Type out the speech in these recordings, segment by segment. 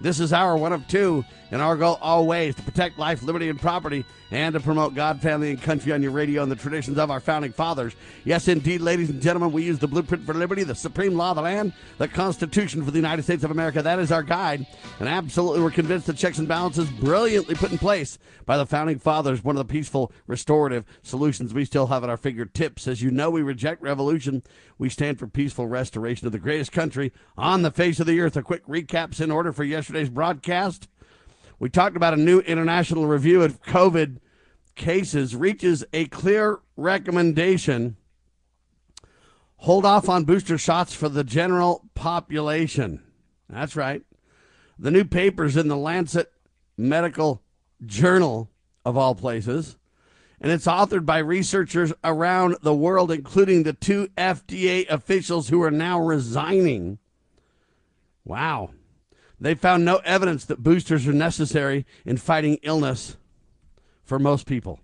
This is our one of two, and our goal always to protect life, liberty, and property, and to promote God, family, and country on your radio and the traditions of our founding fathers. Yes, indeed, ladies and gentlemen, we use the blueprint for liberty, the supreme law of the land, the Constitution for the United States of America. That is our guide, and absolutely, we're convinced the checks and balances brilliantly put in place by the founding fathers, one of the peaceful, restorative solutions we still have at our fingertips. As you know, we reject revolution. We stand for peaceful restoration of the greatest country on the face of the earth. A quick recaps in order for yesterday's broadcast. We talked about a new international review of COVID cases reaches a clear recommendation hold off on booster shots for the general population. That's right. The new papers in the Lancet Medical Journal, of all places, and it's authored by researchers around the world, including the two FDA officials who are now resigning. Wow. They found no evidence that boosters are necessary in fighting illness for most people.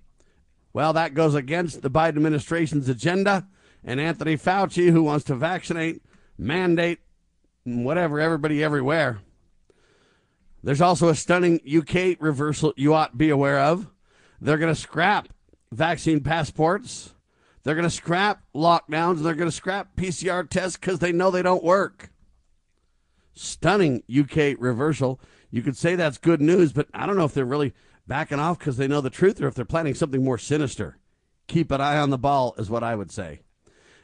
Well, that goes against the Biden administration's agenda and Anthony Fauci, who wants to vaccinate, mandate, whatever, everybody everywhere. There's also a stunning UK reversal you ought to be aware of. They're going to scrap vaccine passports. They're going to scrap lockdowns. They're going to scrap PCR tests because they know they don't work. Stunning UK reversal. You could say that's good news, but I don't know if they're really backing off because they know the truth or if they're planning something more sinister. Keep an eye on the ball, is what I would say.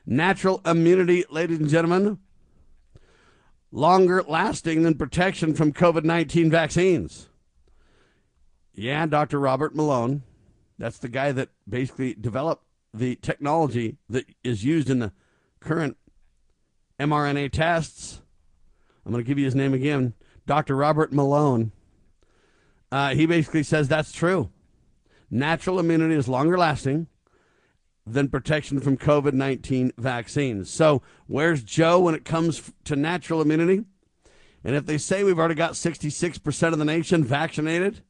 Natural immunity, ladies and gentlemen, longer lasting than protection from COVID 19 vaccines. Yeah, Dr. Robert Malone, that's the guy that basically developed the technology that is used in the current mRNA tests. I'm going to give you his name again Dr. Robert Malone. Uh, he basically says that's true. Natural immunity is longer lasting than protection from COVID 19 vaccines. So, where's Joe when it comes to natural immunity? And if they say we've already got 66% of the nation vaccinated,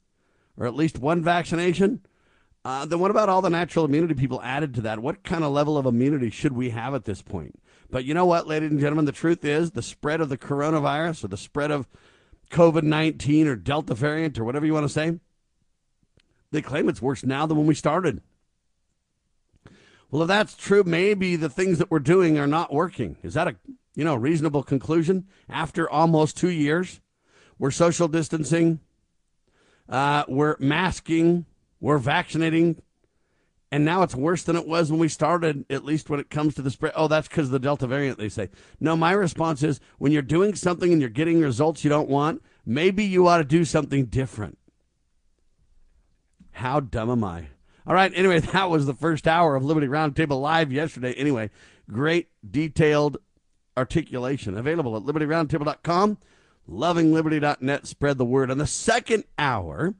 or at least one vaccination, uh, then what about all the natural immunity people added to that? What kind of level of immunity should we have at this point? But you know what, ladies and gentlemen, the truth is the spread of the coronavirus or the spread of COVID 19 or Delta variant or whatever you want to say, they claim it's worse now than when we started. Well, if that's true, maybe the things that we're doing are not working. Is that a you know reasonable conclusion after almost two years? We're social distancing, uh, we're masking, we're vaccinating, and now it's worse than it was when we started, at least when it comes to the spread. Oh, that's because of the Delta variant, they say. No, my response is when you're doing something and you're getting results you don't want, maybe you ought to do something different. How dumb am I? All right, anyway, that was the first hour of Liberty Roundtable Live yesterday. Anyway, great detailed articulation available at libertyroundtable.com, lovingliberty.net. Spread the word. On the second hour,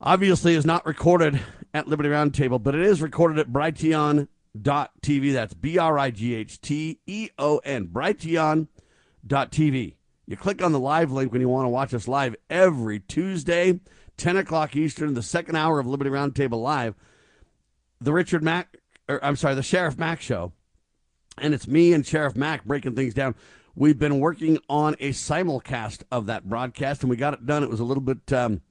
obviously is not recorded at Liberty Roundtable, but it is recorded at Brighteon.tv. That's B R I G H T E O N, Brighteon.tv. You click on the live link when you want to watch us live every Tuesday, 10 o'clock Eastern, the second hour of Liberty Roundtable Live. The Richard Mack, or I'm sorry, the Sheriff Mack Show. And it's me and Sheriff Mack breaking things down. We've been working on a simulcast of that broadcast, and we got it done. It was a little bit. Um,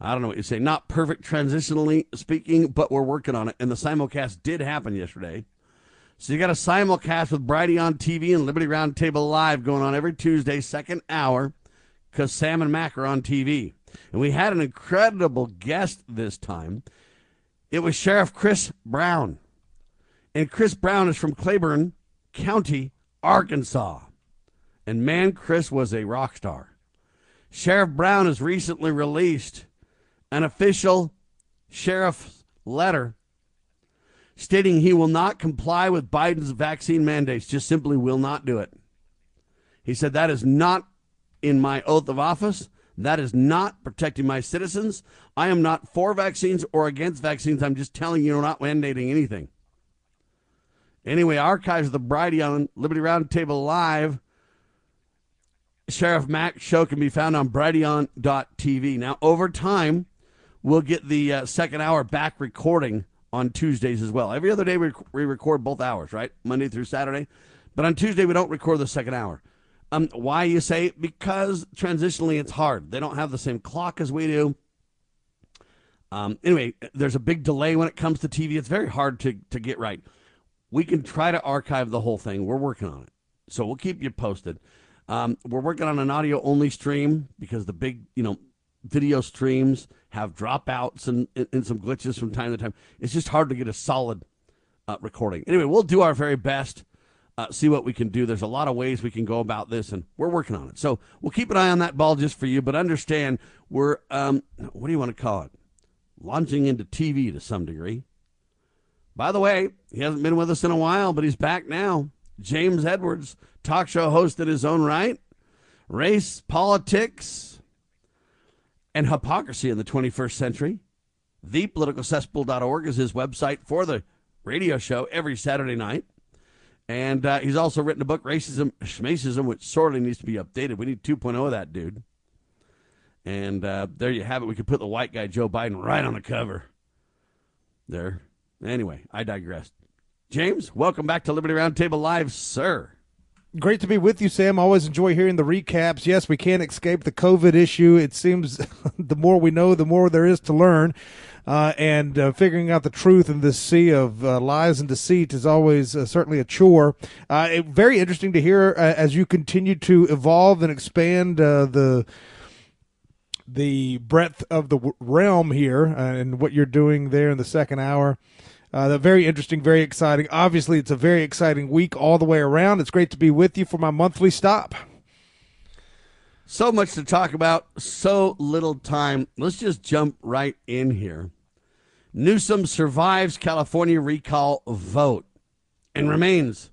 I don't know what you say, not perfect transitionally speaking, but we're working on it. And the simulcast did happen yesterday. So you got a simulcast with Brady Brighteon TV and Liberty Roundtable Live going on every Tuesday, second hour, because Sam and Mack are on TV. And we had an incredible guest this time. It was Sheriff Chris Brown. And Chris Brown is from Claiborne County, Arkansas. And man, Chris was a rock star. Sheriff Brown has recently released an official sheriff's letter stating he will not comply with Biden's vaccine mandates, just simply will not do it. He said, That is not in my oath of office. That is not protecting my citizens. I am not for vaccines or against vaccines. I'm just telling you, we're not mandating anything. Anyway, archives of the Brighteon Liberty Roundtable Live Sheriff Mack show can be found on Brighteon.tv. Now, over time, we'll get the uh, second hour back recording on Tuesdays as well. Every other day, we, we record both hours, right? Monday through Saturday. But on Tuesday, we don't record the second hour. Um, why you say? Because transitionally, it's hard. They don't have the same clock as we do. Um, anyway, there's a big delay when it comes to TV. It's very hard to, to get right. We can try to archive the whole thing. We're working on it. So we'll keep you posted. Um, we're working on an audio only stream because the big, you know, video streams have dropouts and, and some glitches from time to time. It's just hard to get a solid uh, recording. Anyway, we'll do our very best uh, see what we can do. There's a lot of ways we can go about this, and we're working on it. So we'll keep an eye on that ball just for you. But understand, we're um, what do you want to call it? Launching into TV to some degree. By the way, he hasn't been with us in a while, but he's back now. James Edwards, talk show host in his own right. Race, politics, and hypocrisy in the 21st century. ThePoliticalCesspool.org is his website for the radio show every Saturday night. And uh, he's also written a book, Racism, Schmacism, which sorely needs to be updated. We need 2.0 of that dude. And uh, there you have it. We could put the white guy, Joe Biden, right on the cover. There. Anyway, I digressed. James, welcome back to Liberty Roundtable Live, sir. Great to be with you, Sam. Always enjoy hearing the recaps. Yes, we can't escape the COVID issue. It seems the more we know, the more there is to learn uh, and uh, figuring out the truth in this sea of uh, lies and deceit is always uh, certainly a chore. Uh, it, very interesting to hear uh, as you continue to evolve and expand the the breadth of the realm here and what you're doing there in the second hour. Uh, very interesting, very exciting. Obviously, it's a very exciting week all the way around. It's great to be with you for my monthly stop. So much to talk about, so little time. Let's just jump right in here. Newsom survives California recall vote and remains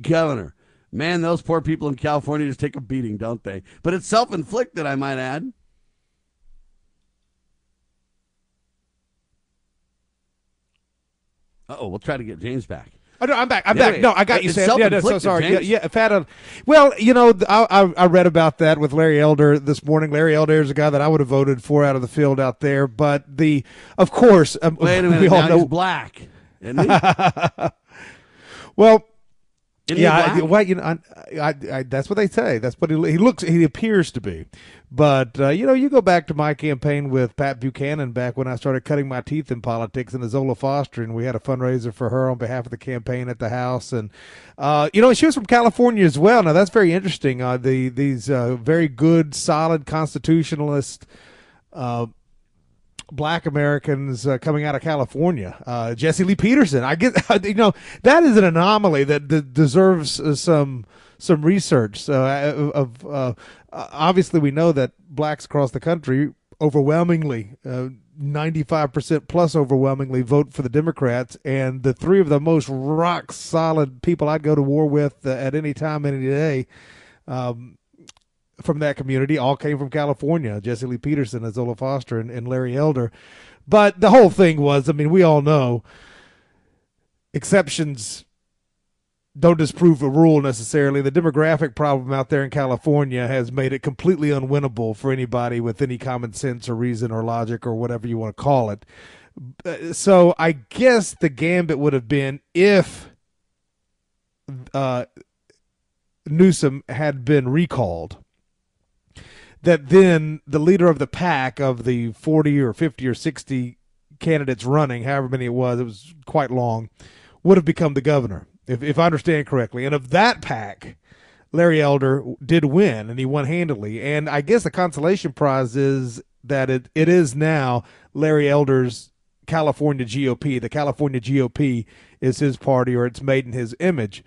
governor. Man, those poor people in California just take a beating, don't they? But it's self inflicted, I might add. Oh, we'll try to get James back. Oh, no, I'm back. I'm back. No, I got you, Sam. Yeah, no, so sorry. James. Yeah, yeah. Had well, you know, I, I, I read about that with Larry Elder this morning. Larry Elder is a guy that I would have voted for out of the field out there. But the, of course, um, wait a minute. We all know he's black. well, yeah, I, well, you know, I, I, I, that's what they say. That's what he, he looks. He appears to be. But uh, you know, you go back to my campaign with Pat Buchanan back when I started cutting my teeth in politics, and Zola Foster, and we had a fundraiser for her on behalf of the campaign at the house, and uh, you know, she was from California as well. Now that's very interesting. Uh, the these uh, very good, solid constitutionalist uh, black Americans uh, coming out of California. Uh, Jesse Lee Peterson. I get you know that is an anomaly that, that deserves uh, some some research. Uh, of uh, obviously we know that blacks across the country overwhelmingly. 95% uh, plus overwhelmingly vote for the Democrats, and the three of the most rock solid people I'd go to war with at any time, any day, um, from that community all came from California. Jesse Lee Peterson, Zola Foster, and, and Larry Elder. But the whole thing was, I mean, we all know exceptions don't disprove a rule necessarily. The demographic problem out there in California has made it completely unwinnable for anybody with any common sense or reason or logic or whatever you want to call it. Uh, so I guess the gambit would have been if uh, Newsom had been recalled, that then the leader of the pack of the 40 or 50 or 60 candidates running, however many it was, it was quite long, would have become the governor if if I understand correctly. And of that pack, Larry Elder did win, and he won handily. And I guess the consolation prize is that it, it is now Larry Elder's California GOP. The California GOP is his party, or it's made in his image,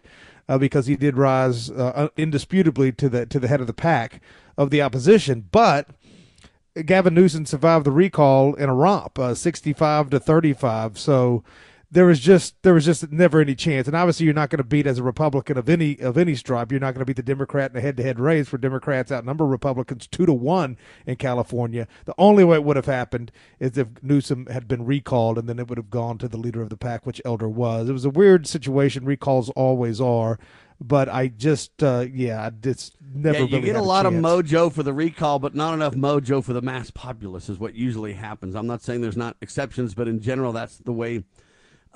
uh, because he did rise uh, indisputably to the to the head of the pack of the opposition. But Gavin Newsom survived the recall in a romp, uh, 65 to 35. So there was just there was just never any chance. And obviously, you're not going to beat as a Republican of any of any stripe. You're not going to beat the Democrat in a head-to-head race for Democrats outnumber Republicans two to one in California. The only way it would have happened is if Newsom had been recalled, and then it would have gone to the leader of the pack, which Elder was. It was a weird situation. Recalls always are. But I just, uh, yeah, it's never. Yeah, you really get a, lot of mojo for the recall, but not enough mojo for the mass populace is what usually happens. I'm not saying there's not exceptions, but in general, that's the way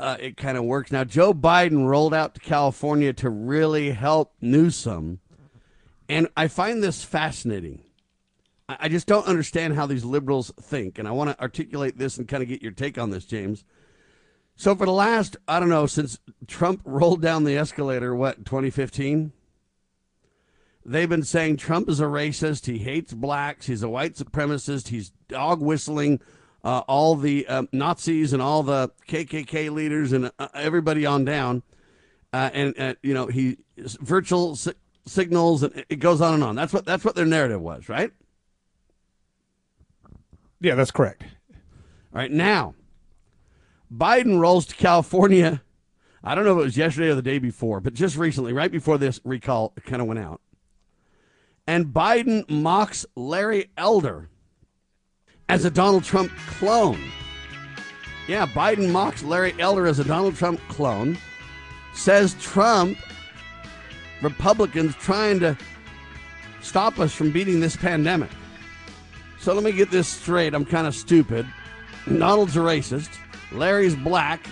uh, it kind of works. Now, Joe Biden rolled out to California to really help Newsom, and I find this fascinating. I, I just don't understand how these liberals think, and I want to articulate this and kind of get your take on this, James. So, for the last, I don't know, since Trump rolled down the escalator, what, 2015? They've been saying Trump is a racist. He hates blacks. He's a white supremacist. He's dog whistling uh, all the uh, Nazis and all the KKK leaders and uh, everybody on down. Uh, and uh, you know he virtual si- signals and it goes on and on. That's what that's what their narrative was, right? Yeah, that's correct. All right now, Biden rolls to California. I don't know if it was yesterday or the day before, but just recently, right before this recall kind of went out. And Biden mocks Larry Elder as a Donald Trump clone. Yeah, Biden mocks Larry Elder as a Donald Trump clone. Says Trump, Republicans trying to stop us from beating this pandemic. So let me get this straight. I'm kind of stupid. Donald's a racist. Larry's black.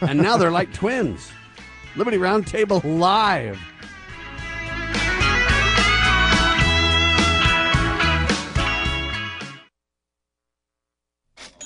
And now they're like twins. Liberty Roundtable live.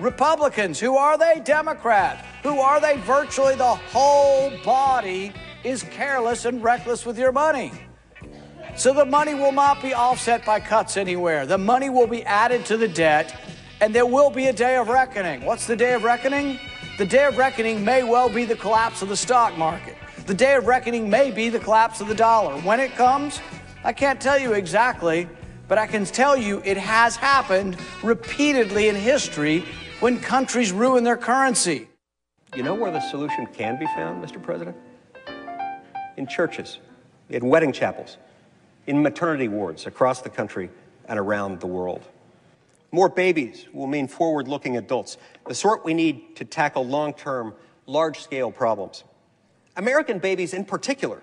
Republicans. Who are they? Democrats. Who are they? Virtually the whole body is careless and reckless with your money. So the money will not be offset by cuts anywhere. The money will be added to the debt, and there will be a day of reckoning. What's the day of reckoning? The day of reckoning may well be the collapse of the stock market. The day of reckoning may be the collapse of the dollar. When it comes, I can't tell you exactly, but I can tell you it has happened repeatedly in history when countries ruin their currency. You know where the solution can be found, Mr. President? In churches, in wedding chapels, in maternity wards across the country and around the world. More babies will mean forward looking adults, the sort we need to tackle long term, large scale problems. American babies, in particular,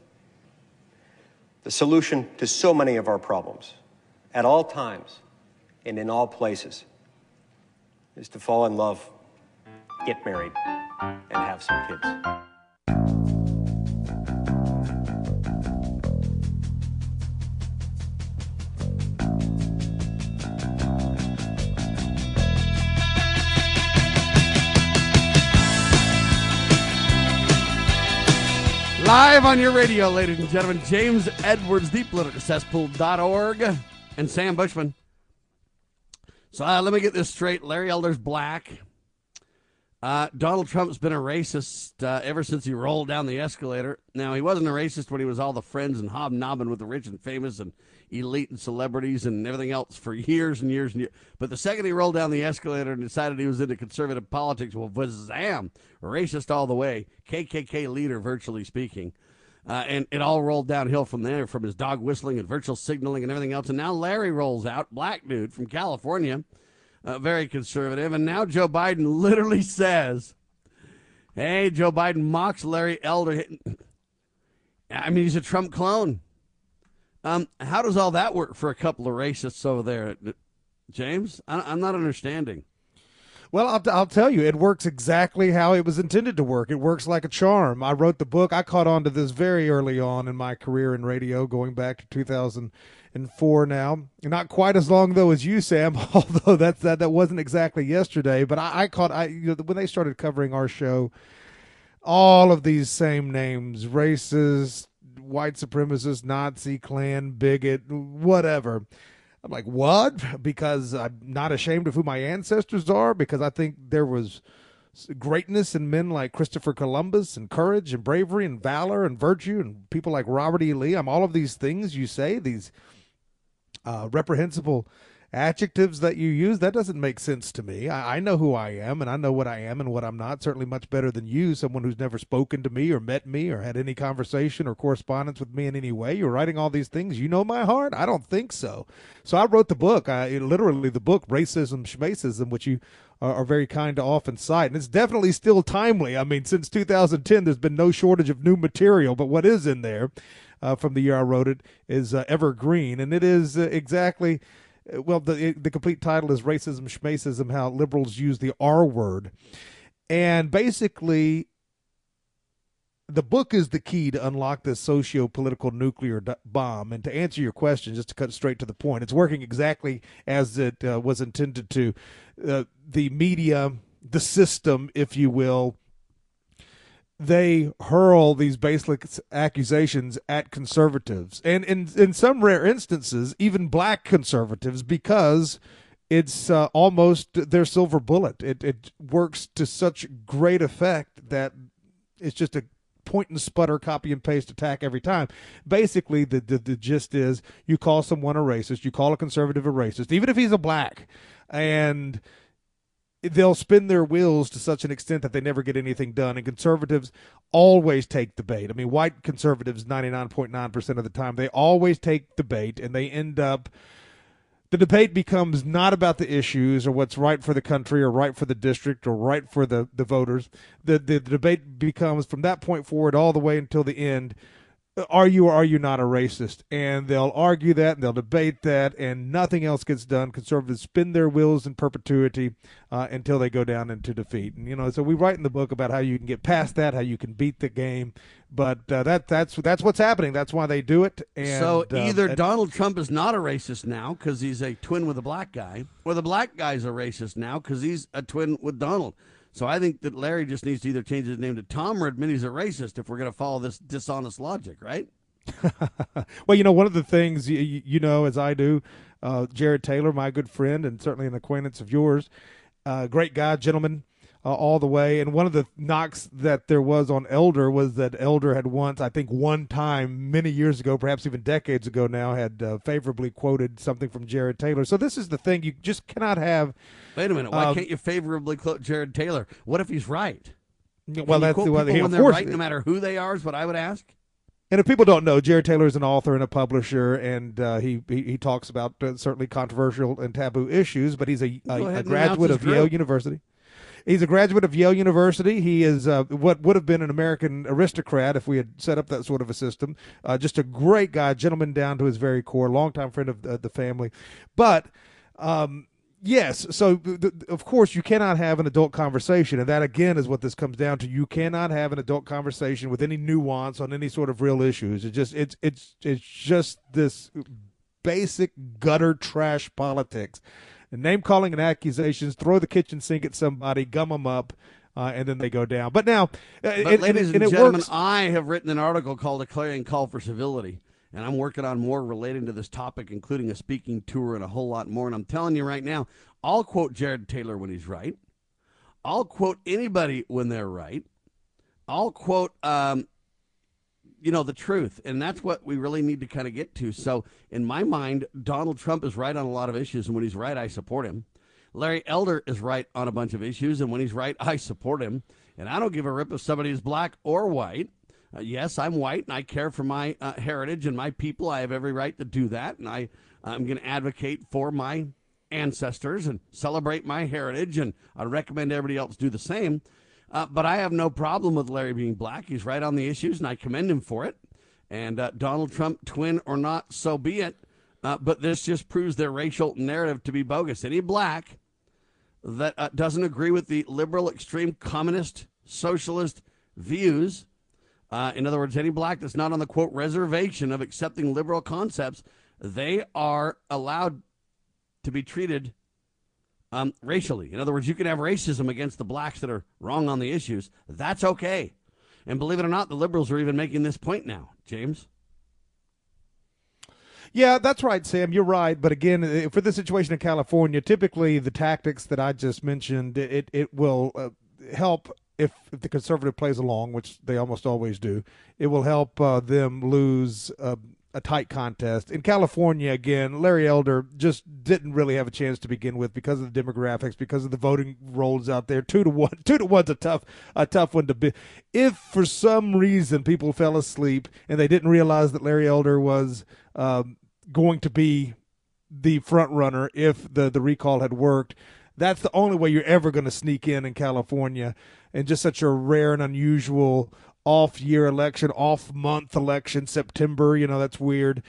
The solution to so many of our problems, at all times and in all places, is to fall in love, get married, and have some kids. Live on your radio, ladies and gentlemen, James Edwards, thepoliticalcesspool.org, and Sam Bushman. So uh, let me get this straight. Larry Elder's black. Uh, Donald Trump's been a racist uh, ever since he rolled down the escalator. Now, he wasn't a racist when he was all the friends and hobnobbing with the rich and famous and elite and celebrities and everything else for years and years and years. But the second he rolled down the escalator and decided he was into conservative politics, well, wazam, racist all the way, KKK leader, virtually speaking. Uh, and it all rolled downhill from there, from his dog whistling and virtual signaling and everything else. And now Larry rolls out, black dude from California, uh, very conservative. And now Joe Biden literally says, hey, Joe Biden mocks Larry Elder. I mean, he's a Trump clone. Um, how does all that work for a couple of racists over there, James? I, am not understanding. Well, I'll, I'll tell you, it works exactly how it was intended to work. It works like a charm. I wrote the book. I caught on to this very early on in my career in radio, going back to 2004 now. Not quite as long, though, as you, Sam, although that's, that, that wasn't exactly yesterday. But I, I caught, I, you know, when they started covering our show, all of these same names racist, white supremacist, Nazi, Klan, bigot, whatever I'm like, what? Because I'm not ashamed of who my ancestors are, because I think there was greatness in men like Christopher Columbus and courage and bravery and valor and virtue and people like Robert E. Lee. I'm all of these things you say, these uh, reprehensible adjectives that you use, that doesn't make sense to me. I, I, know who I am and I know what I am and what I'm not, certainly much better than you, someone who's never spoken to me or met me or had any conversation or correspondence with me in any way. You're writing all these things. You know my heart? I don't think so. So I wrote the book, I, literally the book, Racism, Schmacism, which you are, very kind to often cite. And it's definitely still timely. I mean, since 2010, there's been no shortage of new material, but what is in there? Uh, from the year I wrote it is uh, evergreen, and it is uh, exactly well, the the complete title is Racism, Schmacism, How Liberals Use the R Word. And basically, the book is the key to unlock this socio-political nuclear bomb. And to answer your question, just to cut straight to the point, it's working exactly as it uh, was intended to. Uh, the media, the system, if you will, they hurl these baseless accusations at conservatives. And in in some rare instances even black conservatives because it's uh, almost their silver bullet. It it works to such great effect that it's just a point and sputter copy and paste attack every time. Basically the, the the gist is you call someone a racist you call a conservative a racist even if he's a black. And they'll spin their wheels to such an extent that they never get anything done. And conservatives always take the bait. I mean, white conservatives, 99.9% of the time, they always take the bait and they end up. The debate becomes not about the issues or what's right for the country or right for the district or right for the, the voters. The, the, the debate becomes from that point forward all the way until the end are you or are you not a racist? And they'll argue that and they'll debate that, and nothing else gets done. Conservatives spin their wheels in perpetuity uh, until they go down into defeat. And you know, so we write in the book about how you can get past that, how you can beat the game. But uh, that that's that's what's happening. That's why they do it. And, so uh, either Donald Trump is not a racist now because he's a twin with a black guy, or the black guy's a racist now because he's a twin with Donald. So I think that Larry just needs to either change his name to Tom or admit he's a racist if we're going to follow this dishonest logic, right? well, you know, one of the things you, you know, as I do, uh, Jared Taylor, my good friend and certainly an acquaintance of yours, uh, great guy, gentleman, uh, all the way. And one of the knocks that there was on Elder was that Elder had once, I think, one time many years ago, perhaps even decades ago now, had uh, favorably quoted something from Jared Taylor. So this is the thing: you just cannot have. Wait a minute. Why um, can't you favorably quote Jared Taylor? What if he's right? Well, that's the well, when they're right, no matter who they are, is what I would ask. And if people don't know, Jared Taylor is an author and a publisher, and uh, he, he, he talks about uh, certainly controversial and taboo issues. But he's a, a, a graduate of Yale University. He's a graduate of Yale University. He is uh, what would have been an American aristocrat if we had set up that sort of a system. Uh, just a great guy, gentleman down to his very core, longtime friend of uh, the family. But um, yes, so th- of course you cannot have an adult conversation, and that again is what this comes down to. You cannot have an adult conversation with any nuance on any sort of real issues. It just it's it's it's just this basic gutter trash politics name calling and accusations, throw the kitchen sink at somebody, gum them up. Uh, and then they go down. But now, uh, but it, ladies and, and, and gentlemen, works. I have written an article called "A Clarion Call for Civility," and I'm working on more relating to this topic, including a speaking tour and a whole lot more. And I'm telling you right now, I'll quote Jared Taylor when he's right. I'll quote anybody when they're right. I'll quote um, you know the truth and that's what we really need to kind of get to. So in my mind donald trump is right on a lot of issues and when he's right i support him. Larry elder is right on a bunch of issues and when he's right i support him. And i don't give a rip if somebody is black or white. Uh, yes i'm white and i care for my uh, heritage and my people. I have every right to do that and i i'm going to advocate for my ancestors and celebrate my heritage and i recommend everybody else do the same uh, but I have no problem with Larry being black. He's right on the issues, and I commend him for it. And uh, Donald Trump, twin or not, so be it. Uh, but this just proves their racial narrative to be bogus. Any black that uh, doesn't agree with the liberal, extreme, communist, socialist views, uh, in other words, any black that's not on the quote reservation of accepting liberal concepts, they are allowed to be treated um, racially. In other words, you can have racism against the blacks that are wrong on the issues. That's okay. And believe it or not, the liberals are even making this point now, James. Yeah, that's right, Sam. You're right. But again, for the situation in California, typically the tactics that I just mentioned, it it will uh, help if, if the conservative plays along, which they almost always do. It will help uh, them lose uh, a tight contest. In California, again, Larry Elder just didn't really have a chance to begin with because of the demographics, because of the voting rolls out there. Two to one, two to one's a tough, a tough one to be. If for some reason people fell asleep and they didn't realize that Larry Elder was um, going to be the front runner if the the recall had worked, that's the only way you're ever going to sneak in in California, and just such a rare and unusual off year election, off month election, September. You know, that's weird.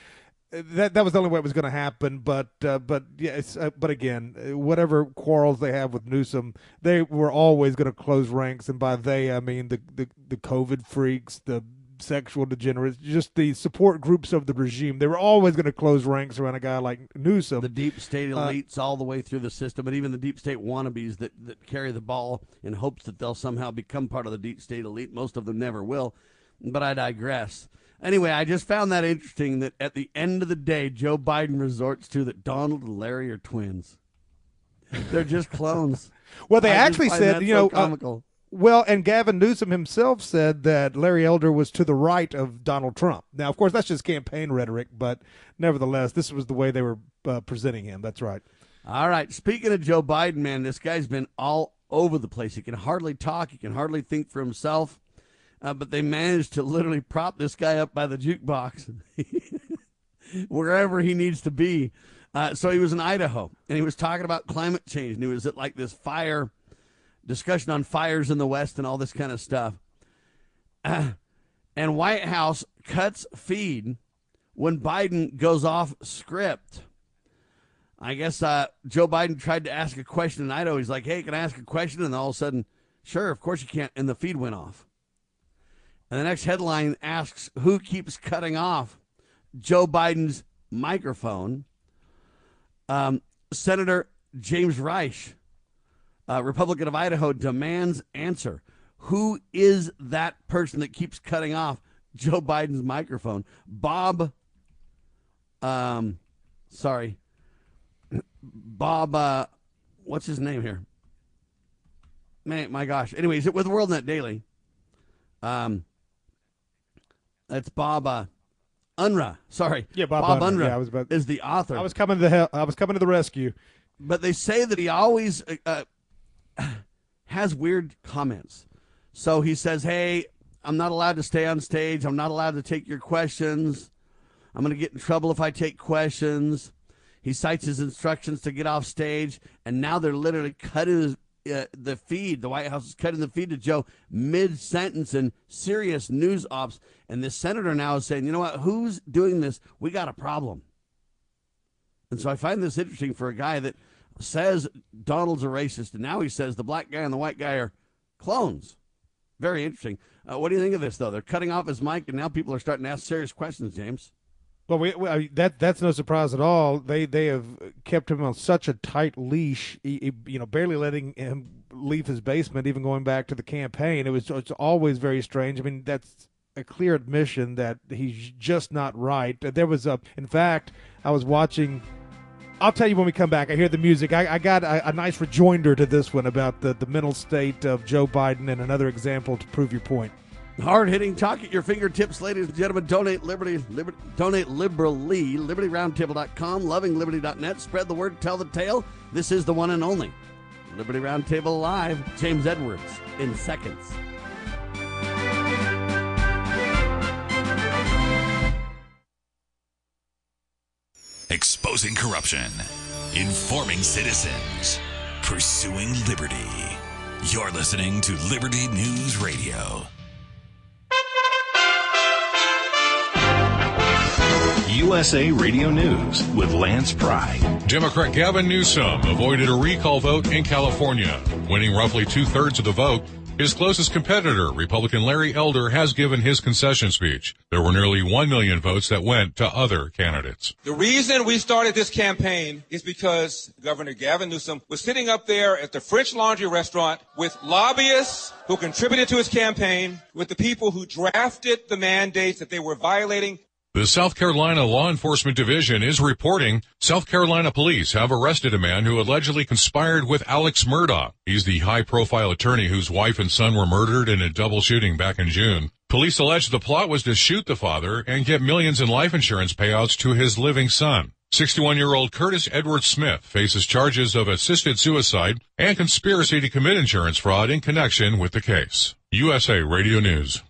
That that was the only way it was going to happen. But uh, but yes, uh, but again, whatever quarrels they have with Newsom, they were always going to close ranks, and by they I mean the the the COVID freaks, the sexual degenerates, just the support groups of the regime. They were always going to close ranks around a guy like Newsom. The deep state uh, elites uh, all the way through the system, and even the deep state wannabes that, that carry the ball in hopes that they'll somehow become part of the deep state elite. Most of them never will. But I digress. Anyway, I just found that interesting that at the end of the day, Joe Biden resorts to that Donald and Larry are twins. They're just clones. well, they I actually said, you know, uh, well, and Gavin Newsom himself said that Larry Elder was to the right of Donald Trump. Now, of course, that's just campaign rhetoric, but nevertheless, this was the way they were uh, presenting him. That's right. All right. Speaking of Joe Biden, man, this guy's been all over the place. He can hardly talk, he can hardly think for himself. Uh, but they managed to literally prop this guy up by the jukebox wherever he needs to be. Uh, so he was in Idaho and he was talking about climate change and he was at like this fire discussion on fires in the West and all this kind of stuff. Uh, and White House cuts feed when Biden goes off script. I guess uh, Joe Biden tried to ask a question in Idaho. He's like, hey, can I ask a question? And all of a sudden, sure, of course you can't. And the feed went off. And the next headline asks, who keeps cutting off Joe Biden's microphone? Um, Senator James Risch uh, Republican of Idaho demands answer. Who is that person that keeps cutting off Joe Biden's microphone? Bob, um, sorry, Bob, uh, what's his name here? Man, my gosh. Anyways, it with WorldNet Daily, um, that's Bob uh, Unruh. Sorry, yeah, Bob, Bob Unruh, Unruh yeah, I was about, is the author. I was coming to the hell, I was coming to the rescue. But they say that he always uh, uh has weird comments. So he says, Hey, I'm not allowed to stay on stage. I'm not allowed to take your questions. I'm going to get in trouble if I take questions. He cites his instructions to get off stage, and now they're literally cutting uh, the feed. The White House is cutting the feed to Joe mid sentence and serious news ops. And this senator now is saying, you know what? Who's doing this? We got a problem. And so I find this interesting for a guy that says Donald's a racist, and now he says the black guy and the white guy are clones. Very interesting. Uh, what do you think of this, though? They're cutting off his mic, and now people are starting to ask serious questions, James. Well, we, we, that that's no surprise at all. They they have kept him on such a tight leash, he, you know, barely letting him leave his basement, even going back to the campaign. It was it's always very strange. I mean, that's a clear admission that he's just not right. There was a, in fact, I was watching I'll tell you when we come back. I hear the music. I, I got a, a, nice rejoinder to this one about the, the mental state of Joe Biden and another example to prove your point. Hard hitting talk at your fingertips, ladies and gentlemen. Donate liberty, liberty donate liberally. LibertyRoundtable.com, lovingliberty.net. Spread the word, tell the tale. This is the one and only Liberty Roundtable Live. James Edwards in seconds. Exposing corruption, informing citizens, pursuing liberty. You're listening to Liberty News Radio. USA Radio News with Lance Pry. Democrat Gavin Newsom avoided a recall vote in California, winning roughly two thirds of the vote his closest competitor, Republican Larry Elder, has given his concession speech. There were nearly 1 million votes that went to other candidates. The reason we started this campaign is because Governor Gavin Newsom was sitting up there at the French Laundry restaurant with lobbyists who contributed to his campaign, with the people who drafted the mandates that they were violating the South Carolina Law Enforcement Division is reporting South Carolina police have arrested a man who allegedly conspired with Alex Murdaugh. He's the high profile attorney whose wife and son were murdered in a double shooting back in June. Police allege the plot was to shoot the father and get millions in life insurance payouts to his living son. 61 year old Curtis Edward Smith faces charges of assisted suicide and conspiracy to commit insurance fraud in connection with the case. USA Radio News.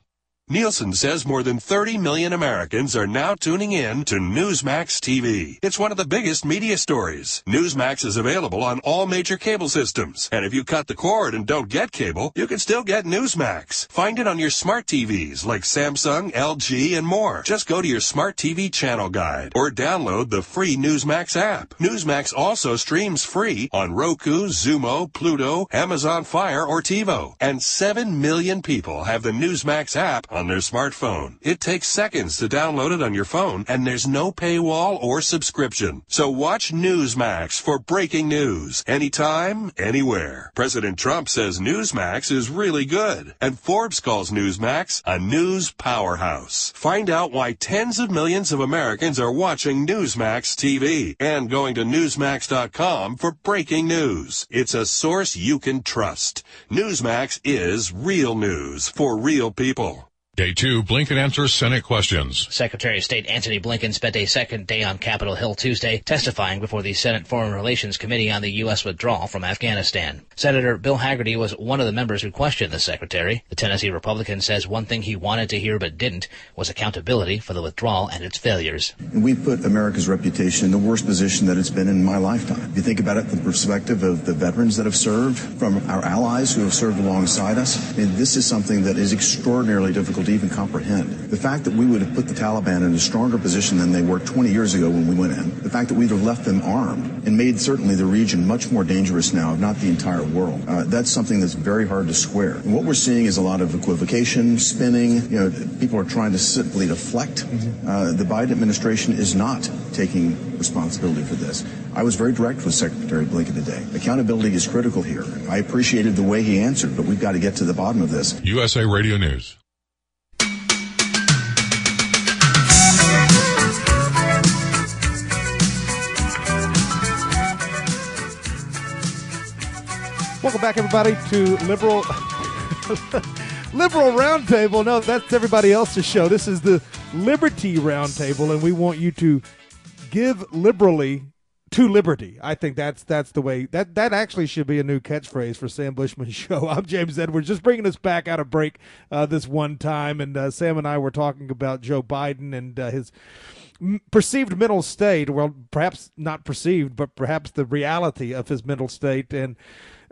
Nielsen says more than 30 million Americans are now tuning in to Newsmax TV. It's one of the biggest media stories. Newsmax is available on all major cable systems. And if you cut the cord and don't get cable, you can still get Newsmax. Find it on your smart TVs like Samsung, LG, and more. Just go to your smart TV channel guide or download the free Newsmax app. Newsmax also streams free on Roku, Xumo, Pluto, Amazon Fire, or TiVo. And 7 million people have the Newsmax app on their smartphone. It takes seconds to download it on your phone, and there's no paywall or subscription. So watch Newsmax for breaking news anytime, anywhere. President Trump says Newsmax is really good, and Forbes calls Newsmax a news powerhouse. Find out why tens of millions of Americans are watching Newsmax TV and going to Newsmax.com for breaking news. It's a source you can trust. Newsmax is real news for real people. Day two, Blinken answers Senate questions. Secretary of State Antony Blinken spent a second day on Capitol Hill Tuesday testifying before the Senate Foreign Relations Committee on the U.S. withdrawal from Afghanistan. Senator Bill Hagerty was one of the members who questioned the secretary. The Tennessee Republican says one thing he wanted to hear but didn't was accountability for the withdrawal and its failures. We put America's reputation in the worst position that it's been in my lifetime. If you think about it from the perspective of the veterans that have served, from our allies who have served alongside us, I mean, this is something that is extraordinarily difficult to even comprehend. The fact that we would have put the Taliban in a stronger position than they were 20 years ago when we went in, the fact that we'd have left them armed and made certainly the region much more dangerous now, if not the entire world, uh, that's something that's very hard to square. And what we're seeing is a lot of equivocation, spinning. You know, people are trying to simply deflect. Mm-hmm. Uh, the Biden administration is not taking responsibility for this. I was very direct with Secretary Blinken today. Accountability is critical here. I appreciated the way he answered, but we've got to get to the bottom of this. USA Radio News. Welcome back, everybody, to Liberal Liberal Roundtable. No, that's everybody else's show. This is the Liberty Roundtable, and we want you to give liberally to liberty. I think that's that's the way that that actually should be a new catchphrase for Sam Bushman's show. I'm James Edwards, just bringing us back out of break uh, this one time, and uh, Sam and I were talking about Joe Biden and uh, his perceived mental state. Well, perhaps not perceived, but perhaps the reality of his mental state and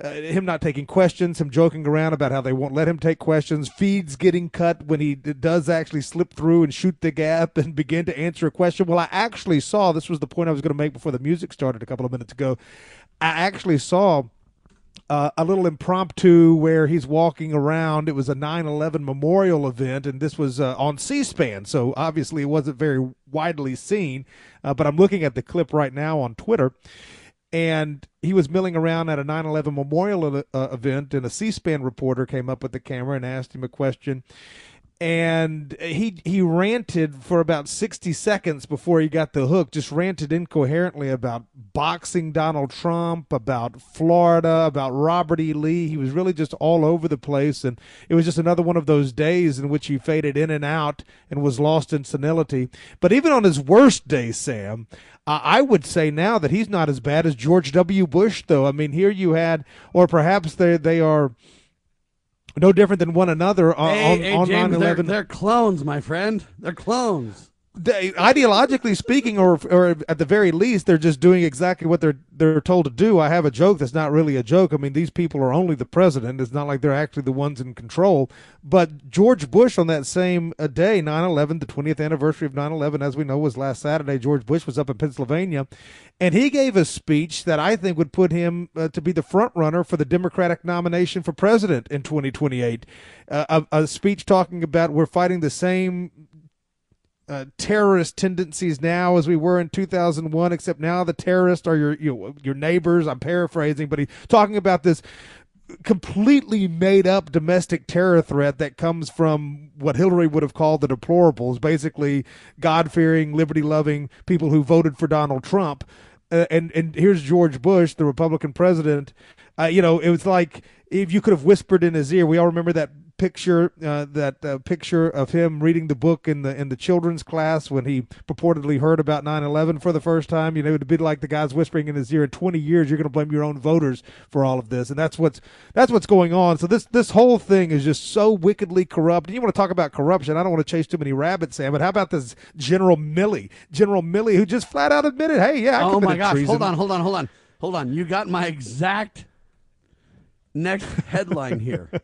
uh, him not taking questions, him joking around about how they won't let him take questions, feeds getting cut when he does actually slip through and shoot the gap and begin to answer a question. Well, I actually saw this was the point I was going to make before the music started a couple of minutes ago. I actually saw. Uh, a little impromptu where he's walking around. It was a 9 11 memorial event, and this was uh, on C SPAN, so obviously it wasn't very widely seen. Uh, but I'm looking at the clip right now on Twitter, and he was milling around at a 9/11 memorial uh, event, and a C-SPAN reporter came up with the camera and asked him a question, and he he ranted for about 60 seconds before he got the hook just ranted incoherently about boxing Donald Trump about Florida about Robert E. Lee. He was really just all over the place and it was just another one of those days in which he faded in and out and was lost in senility. But even on his worst day Sam I would say now that he's not as bad as George W. Bush though. I mean here you had or perhaps they they are no different than one another uh, on, hey, hey, on James, 9/11. They're, they're, clones, my friend. They're clones. They, ideologically speaking, or or at the very least, they're just doing exactly what they're they're told to do. I have a joke that's not really a joke. I mean, these people are only the president. It's not like they're actually the ones in control. But George Bush on that same uh, day, 9/11, the 20th anniversary of 9/11, as we know, was last Saturday. George Bush was up in Pennsylvania, and he gave a speech that I think would put him uh, to be the front runner for the Democratic nomination for president in 2028. Uh, a, a speech talking about we're fighting the same uh, terrorist tendencies now as we were in 2001, except now the terrorists are your you know, your neighbors. I'm paraphrasing, but he's talking about this completely made up domestic terror threat that comes from what Hillary would have called the deplorables, basically God fearing, liberty loving people who voted for Donald Trump. Uh, and and here's George Bush, the Republican president. Uh, you know, it was like if you could have whispered in his ear. We all remember that picture uh, that uh, picture of him reading the book in the in the children's class when he purportedly heard about 9/11 for the first time. You know, it'd be like the guys whispering in his ear. In 20 years, you're going to blame your own voters for all of this, and that's what's that's what's going on. So this this whole thing is just so wickedly corrupt. And you want to talk about corruption? I don't want to chase too many rabbits, Sam. But how about this General Milley, General Milley, who just flat out admitted, "Hey, yeah, I oh my gosh, treason. hold on, hold on, hold on, hold on. You got my exact next headline here.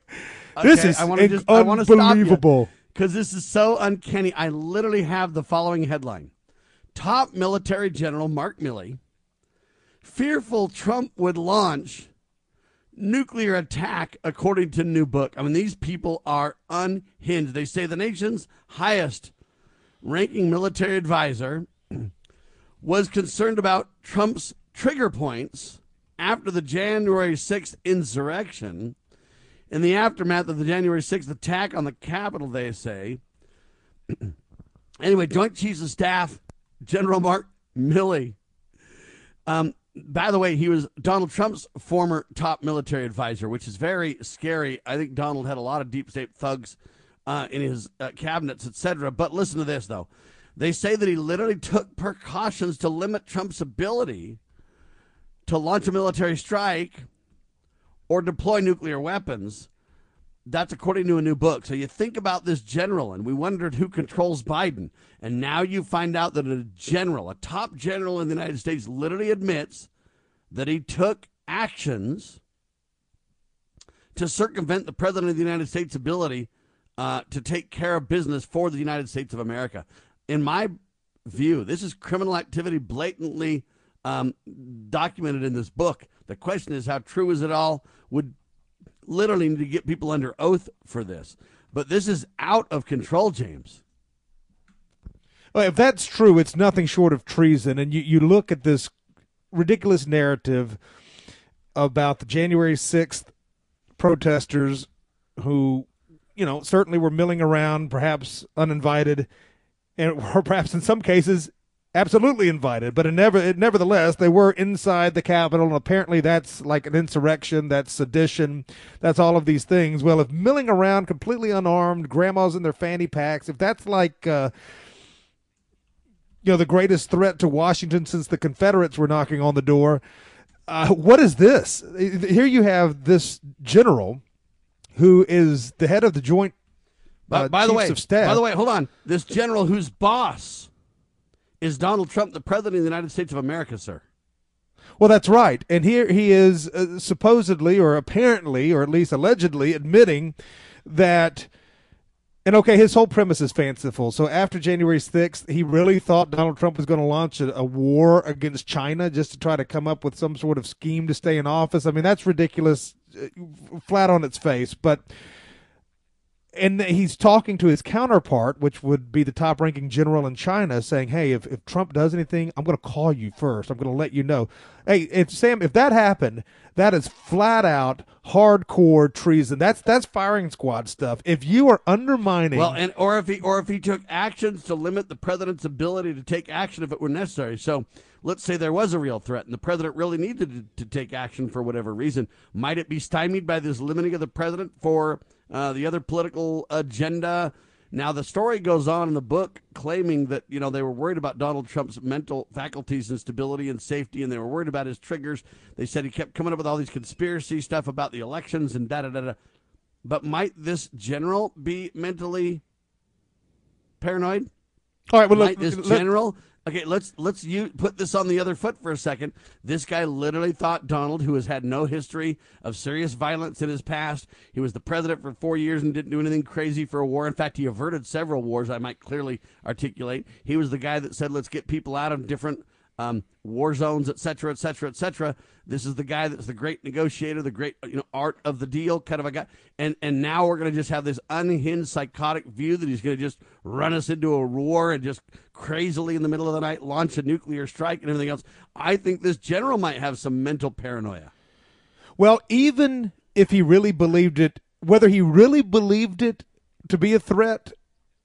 Okay, this is I just I want to unbelievable because this is so uncanny. I literally have the following headline: Top military general Mark Milley fearful Trump would launch nuclear attack according to new book. I mean, these people are unhinged. They say the nation's highest ranking military advisor was concerned about Trump's trigger points after the January 6th insurrection in the aftermath of the January 6th attack on the Capitol, they say. anyway, Joint Chiefs of Staff General Mark Milley. Um, by the way, he was Donald Trump's former top military advisor, which is very scary. I think Donald had a lot of deep state thugs uh, in his uh, cabinets, etc. But listen to this, though. They say that he literally took precautions to limit Trump's ability to launch a military strike or deploy nuclear weapons. That's according to a new book. So you think about this general, and we wondered who controls Biden. And now you find out that a general, a top general in the United States, literally admits that he took actions to circumvent the president of the United States' ability uh, to take care of business for the United States of America. In my view, this is criminal activity blatantly um, documented in this book. The question is, how true is it all? Would literally need to get people under oath for this. But this is out of control, James. Well, if that's true, it's nothing short of treason. And you, you look at this ridiculous narrative about the January 6th protesters who, you know, certainly were milling around, perhaps uninvited, and or perhaps in some cases absolutely invited, but it never, it, nevertheless, they were inside the Capitol, and apparently that's like an insurrection, that's sedition, that's all of these things. Well, if milling around completely unarmed, grandmas in their fanny packs, if that's like, uh, you know, the greatest threat to Washington since the Confederates were knocking on the door, uh, what is this? Here you have this general who is the head of the Joint. Uh, by, by the way, by the way, hold on. This general whose boss is Donald Trump the president of the United States of America, sir? Well, that's right. And here he is uh, supposedly, or apparently, or at least allegedly, admitting that. And okay, his whole premise is fanciful. So after January 6th, he really thought Donald Trump was going to launch a, a, war against China just to try to come up with some sort of scheme to stay in office. I mean, that's ridiculous, uh, flat on its face. But and he's talking to his counterpart, which would be the top ranking general in China, saying, Hey, if, if Trump does anything, I'm going to call you first. I'm going to let you know. Hey, if Sam, if that happened, that is flat out hardcore treason. That's that's firing squad stuff. If you are undermining, well, and or if he or if he took actions to limit the president's ability to take action if it were necessary. So let's say there was a real threat and the president really needed to, to take action for whatever reason. Might it be stymied by this limiting of the president for? Uh, the other political agenda. Now, the story goes on in the book claiming that, you know, they were worried about Donald Trump's mental faculties and stability and safety, and they were worried about his triggers. They said he kept coming up with all these conspiracy stuff about the elections and da da da da. But might this general be mentally paranoid? All right, well, look, this let, general. Okay, let's let's you put this on the other foot for a second. This guy literally thought Donald, who has had no history of serious violence in his past, he was the president for four years and didn't do anything crazy for a war. In fact, he averted several wars. I might clearly articulate. He was the guy that said, "Let's get people out of different um, war zones, et cetera, et cetera, et cetera. This is the guy that's the great negotiator, the great you know art of the deal kind of a guy. And and now we're going to just have this unhinged, psychotic view that he's going to just run us into a war and just crazily in the middle of the night launch a nuclear strike and everything else. I think this general might have some mental paranoia. Well, even if he really believed it, whether he really believed it to be a threat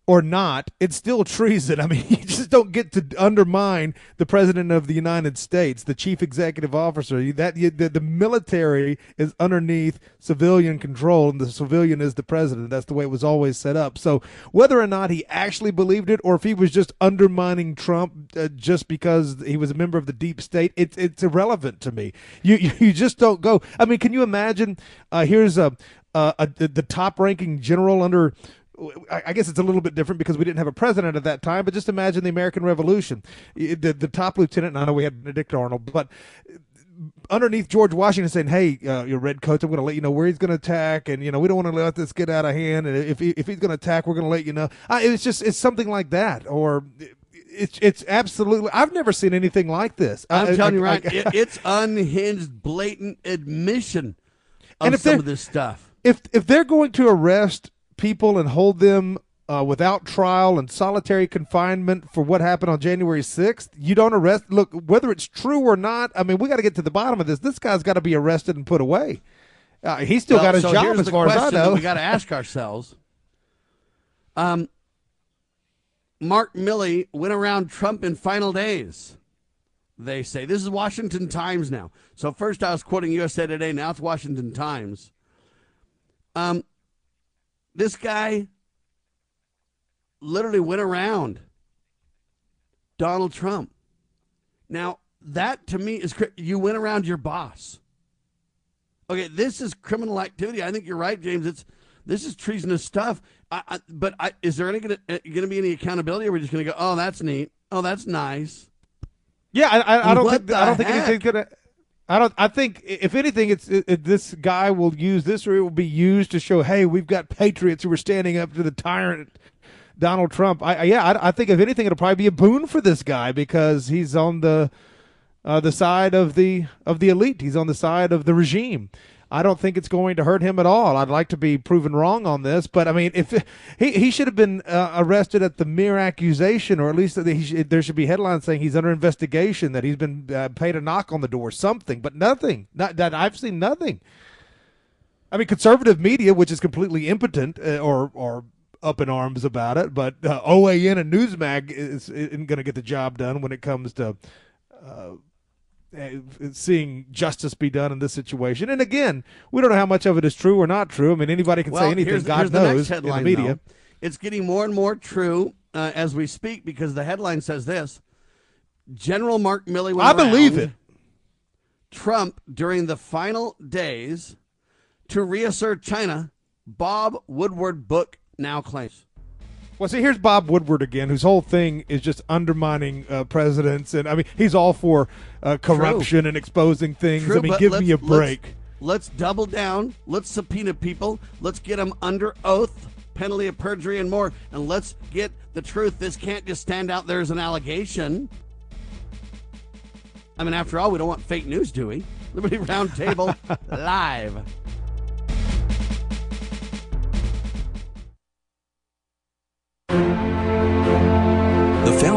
or not, it's still treason. I mean, you just don't get to undermine the president of the United States, the chief executive officer. That the, the military is underneath civilian control, and the civilian is the president. That's the way it was always set up. So whether or not he actually believed it, or if he was just undermining Trump uh, just because he was a member of the deep state, it's it's irrelevant to me. You you just don't go. I mean, can you imagine? Uh, here's a, a, a the top ranking general under I guess it's a little bit different because we didn't have a president at that time, but just imagine the American Revolution. The, the top lieutenant, and I know we had Benedict Arnold, but underneath George Washington saying, "Hey, uh, your redcoats, I'm going to let you know where he's going to attack, and you know we don't want to let this get out of hand. And if he, if he's going to attack, we're going to let you know." I, it's just it's something like that, or it's it's absolutely. I've never seen anything like this. I'm I, telling I, you, right? It, it's unhinged, blatant admission of and if some of this stuff. If if they're going to arrest people and hold them uh, without trial and solitary confinement for what happened on January 6th. You don't arrest. Look, whether it's true or not, I mean, we got to get to the bottom of this. This guy's got to be arrested and put away. Uh, he's still well, got his so job as far as I know. We got to ask ourselves. Um, Mark Milley went around Trump in final days. They say this is Washington Times now. So first I was quoting USA Today. Now it's Washington Times. Um, this guy literally went around Donald Trump. Now, that to me is you went around your boss. Okay, this is criminal activity. I think you're right, James. It's this is treasonous stuff. I, I, but I, is there any going uh, to be any accountability? Or are we just going to go, oh, that's neat. Oh, that's nice. Yeah, I, I don't think I don't think anything's going to. I don't. I think if anything, it's it, it, this guy will use this, or it will be used to show, hey, we've got patriots who are standing up to the tyrant Donald Trump. I, I yeah, I, I, think if anything, it'll probably be a boon for this guy because he's on the uh, the side of the of the elite. He's on the side of the regime. I don't think it's going to hurt him at all. I'd like to be proven wrong on this, but I mean, if he he should have been uh, arrested at the mere accusation, or at least should, there should be headlines saying he's under investigation, that he's been uh, paid a knock on the door, something, but nothing. Not that I've seen nothing. I mean, conservative media, which is completely impotent uh, or or up in arms about it, but uh, OAN and Newsmax is, isn't going to get the job done when it comes to uh, seeing justice be done in this situation. And again, we don't know how much of it is true or not true. I mean, anybody can well, say anything. Here's, God here's knows the headline, in the media. Though. It's getting more and more true uh, as we speak because the headline says this: General Mark Milley. I believe it. Trump during the final days to reassert China. Bob Woodward book now claims. Well, see, here's Bob Woodward again, whose whole thing is just undermining uh, presidents, and I mean, he's all for uh, corruption True. and exposing things. True, I mean, give me a break. Let's, let's double down. Let's subpoena people. Let's get them under oath, penalty of perjury, and more, and let's get the truth. This can't just stand out there as an allegation. I mean, after all, we don't want fake news, do we? Liberty Roundtable live.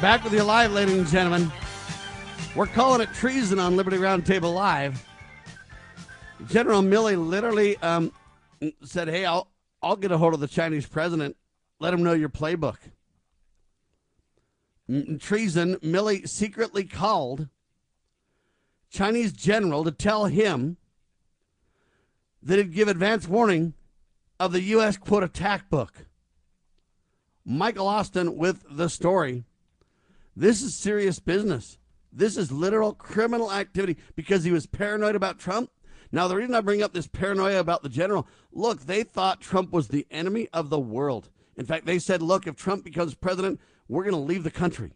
Back with you live, ladies and gentlemen. We're calling it treason on Liberty Roundtable Live. General Milley literally um, said, "Hey, I'll I'll get a hold of the Chinese president. Let him know your playbook." treason. Milley secretly called Chinese general to tell him that he'd give advance warning of the U.S. quote attack book. Michael Austin with the story. This is serious business. This is literal criminal activity because he was paranoid about Trump. Now, the reason I bring up this paranoia about the general, look, they thought Trump was the enemy of the world. In fact, they said, look, if Trump becomes president, we're going to leave the country.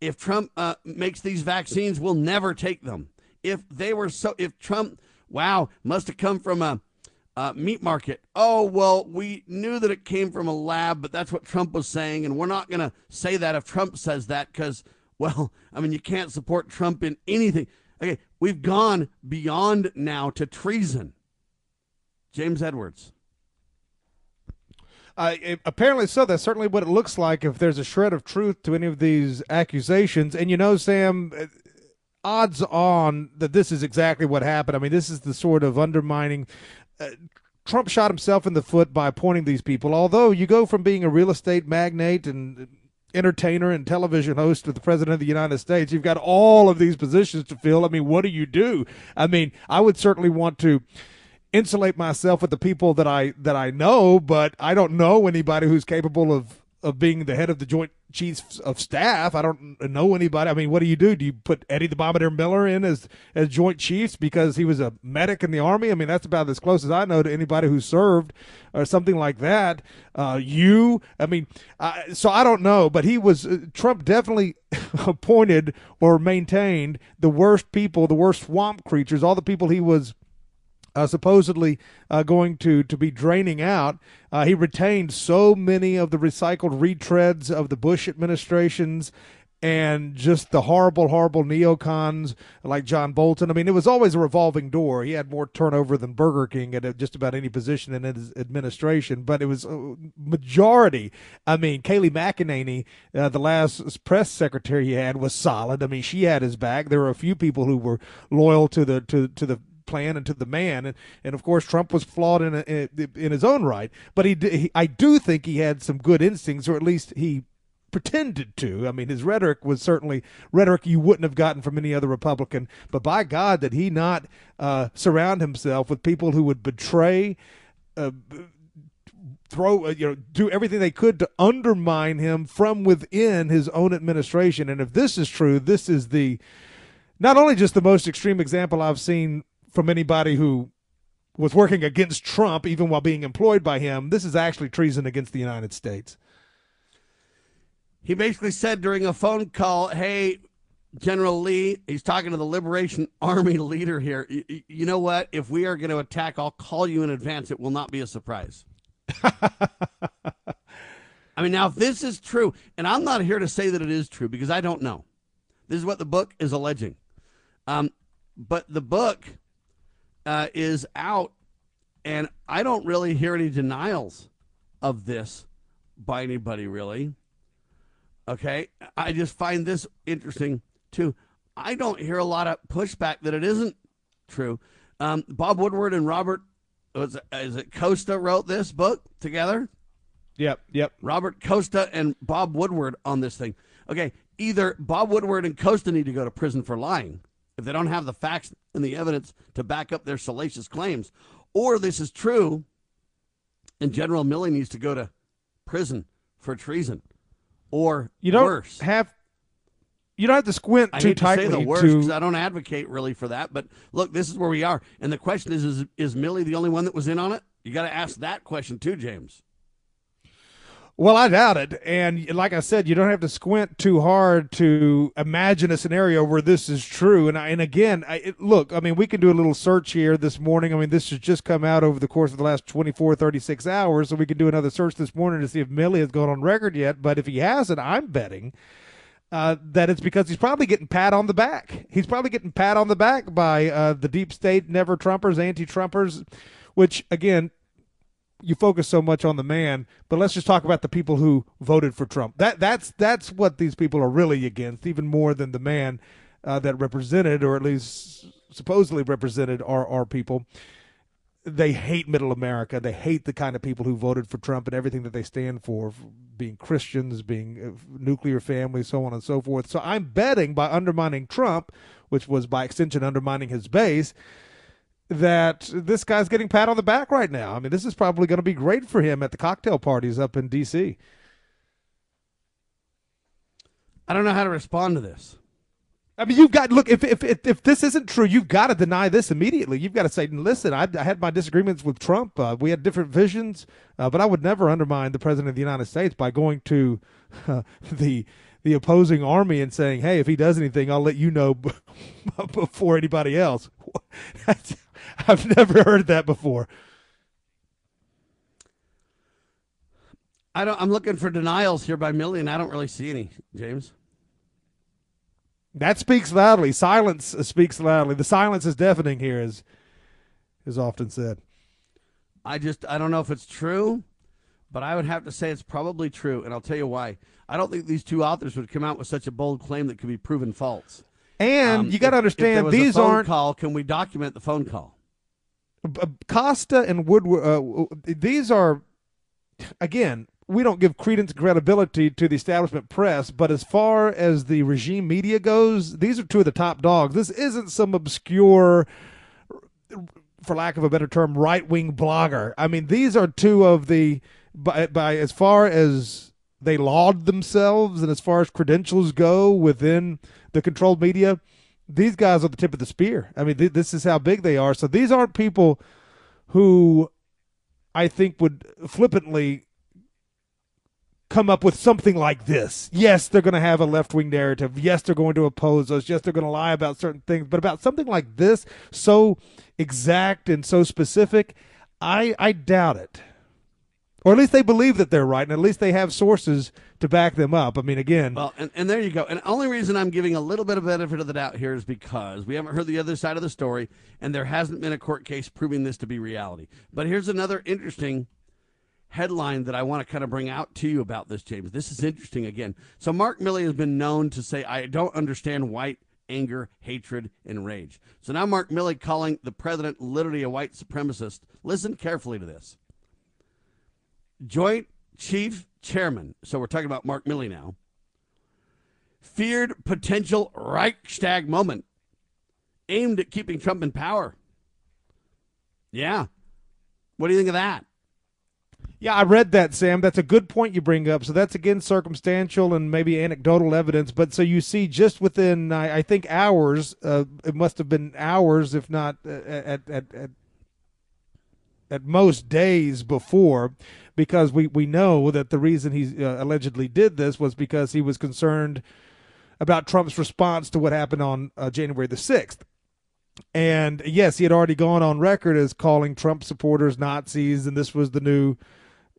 If Trump uh, makes these vaccines, we'll never take them. If they were so, if Trump wow, must have come from a, a meat market. Oh, well, we knew that it came from a lab, but that's what Trump was saying. And we're not going to say that if Trump says that because, well, I mean, you can't support Trump in anything. Okay, we've gone beyond now to treason. James Edwards. Uh, apparently so. That's certainly what it looks like if there's a shred of truth to any of these accusations. And you know, Sam, odds on that this is exactly what happened. I mean, this is the sort of undermining. Uh, Trump shot himself in the foot by appointing these people. Although you go from being a real estate magnate and entertainer and television host to the president of the United States, you've got all of these positions to fill. I mean, what do you do? I mean, I would certainly want to insulate myself with the people that I that I know, but I don't know anybody who's capable of of being the head of the Joint Chiefs of Staff. I don't know anybody. I mean, what do you do? Do you put Eddie the Bombardier Miller in as as Joint Chiefs because he was a medic in the Army? I mean, that's about as close as I know to anybody who served or something like that. Uh, you, I mean, uh, so I don't know, but he was uh, Trump definitely appointed or maintained the worst people, the worst swamp creatures, all the people he was uh, supposedly uh, going to, to be draining out. Uh, he retained so many of the recycled retreads of the Bush administrations and just the horrible, horrible neocons like John Bolton. I mean, it was always a revolving door. He had more turnover than Burger King at just about any position in his administration, but it was a majority. I mean, Kayleigh McEnany, uh, the last press secretary he had, was solid. I mean, she had his back. There were a few people who were loyal to the to to the plan and to the man. And, and of course, Trump was flawed in, a, in his own right. But he, he, I do think he had some good instincts, or at least he pretended to. I mean, his rhetoric was certainly rhetoric you wouldn't have gotten from any other Republican. But by God, did he not uh, surround himself with people who would betray, uh, throw, uh, you know, do everything they could to undermine him from within his own administration? And if this is true, this is the not only just the most extreme example I've seen from anybody who was working against Trump, even while being employed by him. This is actually treason against the United States. He basically said during a phone call, Hey, General Lee, he's talking to the Liberation Army leader here. You, you know what? If we are going to attack, I'll call you in advance. It will not be a surprise. I mean, now if this is true, and I'm not here to say that it is true because I don't know. This is what the book is alleging. Um, but the book uh, is out, and I don't really hear any denials of this by anybody, really. Okay. I just find this interesting, too. I don't hear a lot of pushback that it isn't true. Um, Bob Woodward and Robert, was is it Costa wrote this book together? Yep, yep. Robert Costa and Bob Woodward on this thing. Okay, either Bob Woodward and Costa need to go to prison for lying if they don't have the facts and the evidence to back up their salacious claims, or this is true and General Milley needs to go to prison for treason, or you don't worse. have you don't have to squint I too hate to say the worst to 'cause I don't advocate really for that. But look, this is where we are, and the question is: Is is Milley the only one that was in on it? You got to ask that question too, James. Well, I doubt it. And like I said, you don't have to squint too hard to imagine a scenario where this is true. And I, and again, I, it, look, I mean, we can do a little search here this morning. I mean, this has just come out over the course of the last 24, 36 hours. So we can do another search this morning to see if Milley has gone on record yet. But if he hasn't, I'm betting uh, that it's because he's probably getting pat on the back. He's probably getting pat on the back by uh, the deep state, never Trumpers, anti Trumpers, which, again, you focus so much on the man, but let's just talk about the people who voted for Trump. That that's that's what these people are really against, even more than the man uh, that represented, or at least supposedly represented, our our people. They hate Middle America. They hate the kind of people who voted for Trump and everything that they stand for, being Christians, being uh, nuclear family, so on and so forth. So I'm betting by undermining Trump, which was by extension undermining his base that this guy's getting pat on the back right now. I mean, this is probably going to be great for him at the cocktail parties up in D.C. I don't know how to respond to this. I mean, you've got look if if if, if this isn't true, you've got to deny this immediately. You've got to say, listen, I, I had my disagreements with Trump. Uh, we had different visions, uh, but I would never undermine the president of the United States by going to uh, the the opposing army and saying, "Hey, if he does anything, I'll let you know before anybody else." I've never heard that before. I don't. I'm looking for denials here by Milley. I don't really see any, James. That speaks loudly. Silence uh, speaks loudly. The silence is deafening here, as is often said. I just I don't know if it's true, but I would have to say it's probably true, and I'll tell you why. I don't think these two authors would come out with such a bold claim that could be proven false. And um, you got to understand these aren't call. Can we document the phone call? Costa and Woodward. Uh, these are again. We don't give credence and credibility to the establishment press, but as far as the regime media goes, these are two of the top dogs. This isn't some obscure, for lack of a better term, right wing blogger. I mean, these are two of the by, by as far as they laud themselves and as far as credentials go within the controlled media, these guys are the tip of the spear. I mean, th- this is how big they are. So these aren't people who I think would flippantly come up with something like this. Yes, they're going to have a left wing narrative. Yes, they're going to oppose us. Yes, they're going to lie about certain things. But about something like this, so exact and so specific, I I doubt it. Or at least they believe that they're right, and at least they have sources to back them up. I mean, again. Well, and, and there you go. And the only reason I'm giving a little bit of benefit of the doubt here is because we haven't heard the other side of the story, and there hasn't been a court case proving this to be reality. But here's another interesting headline that I want to kind of bring out to you about this, James. This is interesting again. So, Mark Milley has been known to say, I don't understand white anger, hatred, and rage. So now Mark Milley calling the president literally a white supremacist. Listen carefully to this. Joint Chief Chairman, so we're talking about Mark Milley now, feared potential Reichstag moment aimed at keeping Trump in power. Yeah. What do you think of that? Yeah, I read that, Sam. That's a good point you bring up. So that's again circumstantial and maybe anecdotal evidence. But so you see, just within I, I think hours, uh, it must have been hours, if not uh, at at at, at most days before, because we, we know that the reason he uh, allegedly did this was because he was concerned about Trump's response to what happened on uh, January the 6th. And yes, he had already gone on record as calling Trump supporters Nazis, and this was the new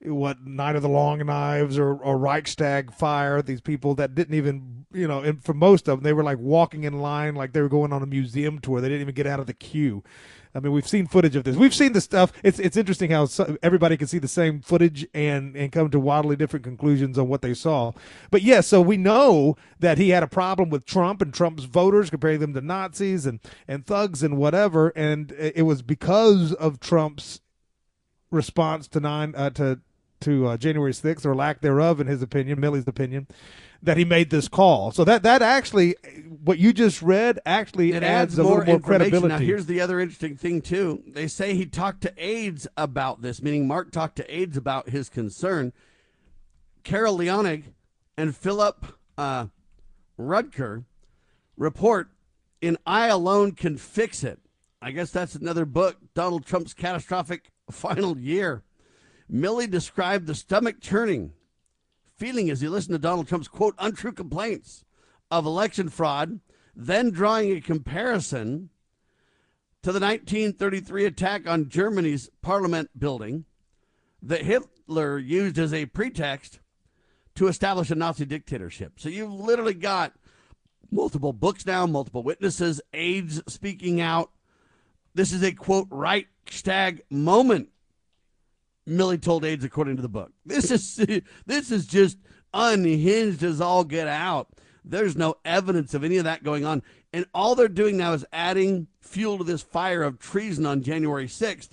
what Night of the Long Knives or, or Reichstag fire. These people that didn't even, you know, and for most of them, they were like walking in line like they were going on a museum tour. They didn't even get out of the queue. I mean, we've seen footage of this. We've seen the stuff. It's it's interesting how everybody can see the same footage and and come to wildly different conclusions on what they saw. But yes, yeah, so we know that he had a problem with Trump and Trump's voters, comparing them to Nazis and and thugs and whatever. And it was because of Trump's response to nine uh, to to uh, January 6th or lack thereof, in his opinion, Milley's opinion, that he made this call. So that that actually, what you just read, actually it adds, adds a more little more credibility. Now, here's the other interesting thing too. They say he talked to aides about this, meaning Mark talked to aides about his concern. Carol Leonnig and Philip uh, Rucker report in "I Alone Can Fix It." I guess that's another book. Donald Trump's catastrophic final year. Milley described the stomach churning feeling as he listened to Donald Trump's quote untrue complaints of election fraud, then drawing a comparison to the 1933 attack on Germany's parliament building that Hitler used as a pretext to establish a Nazi dictatorship. So you've literally got multiple books now, multiple witnesses, aides speaking out. This is a quote Reichstag moment Milley told aides, according to the book. This is this is just unhinged as all get out. There's no evidence of any of that going on, and all they're doing now is adding fuel to this fire of treason on January 6th.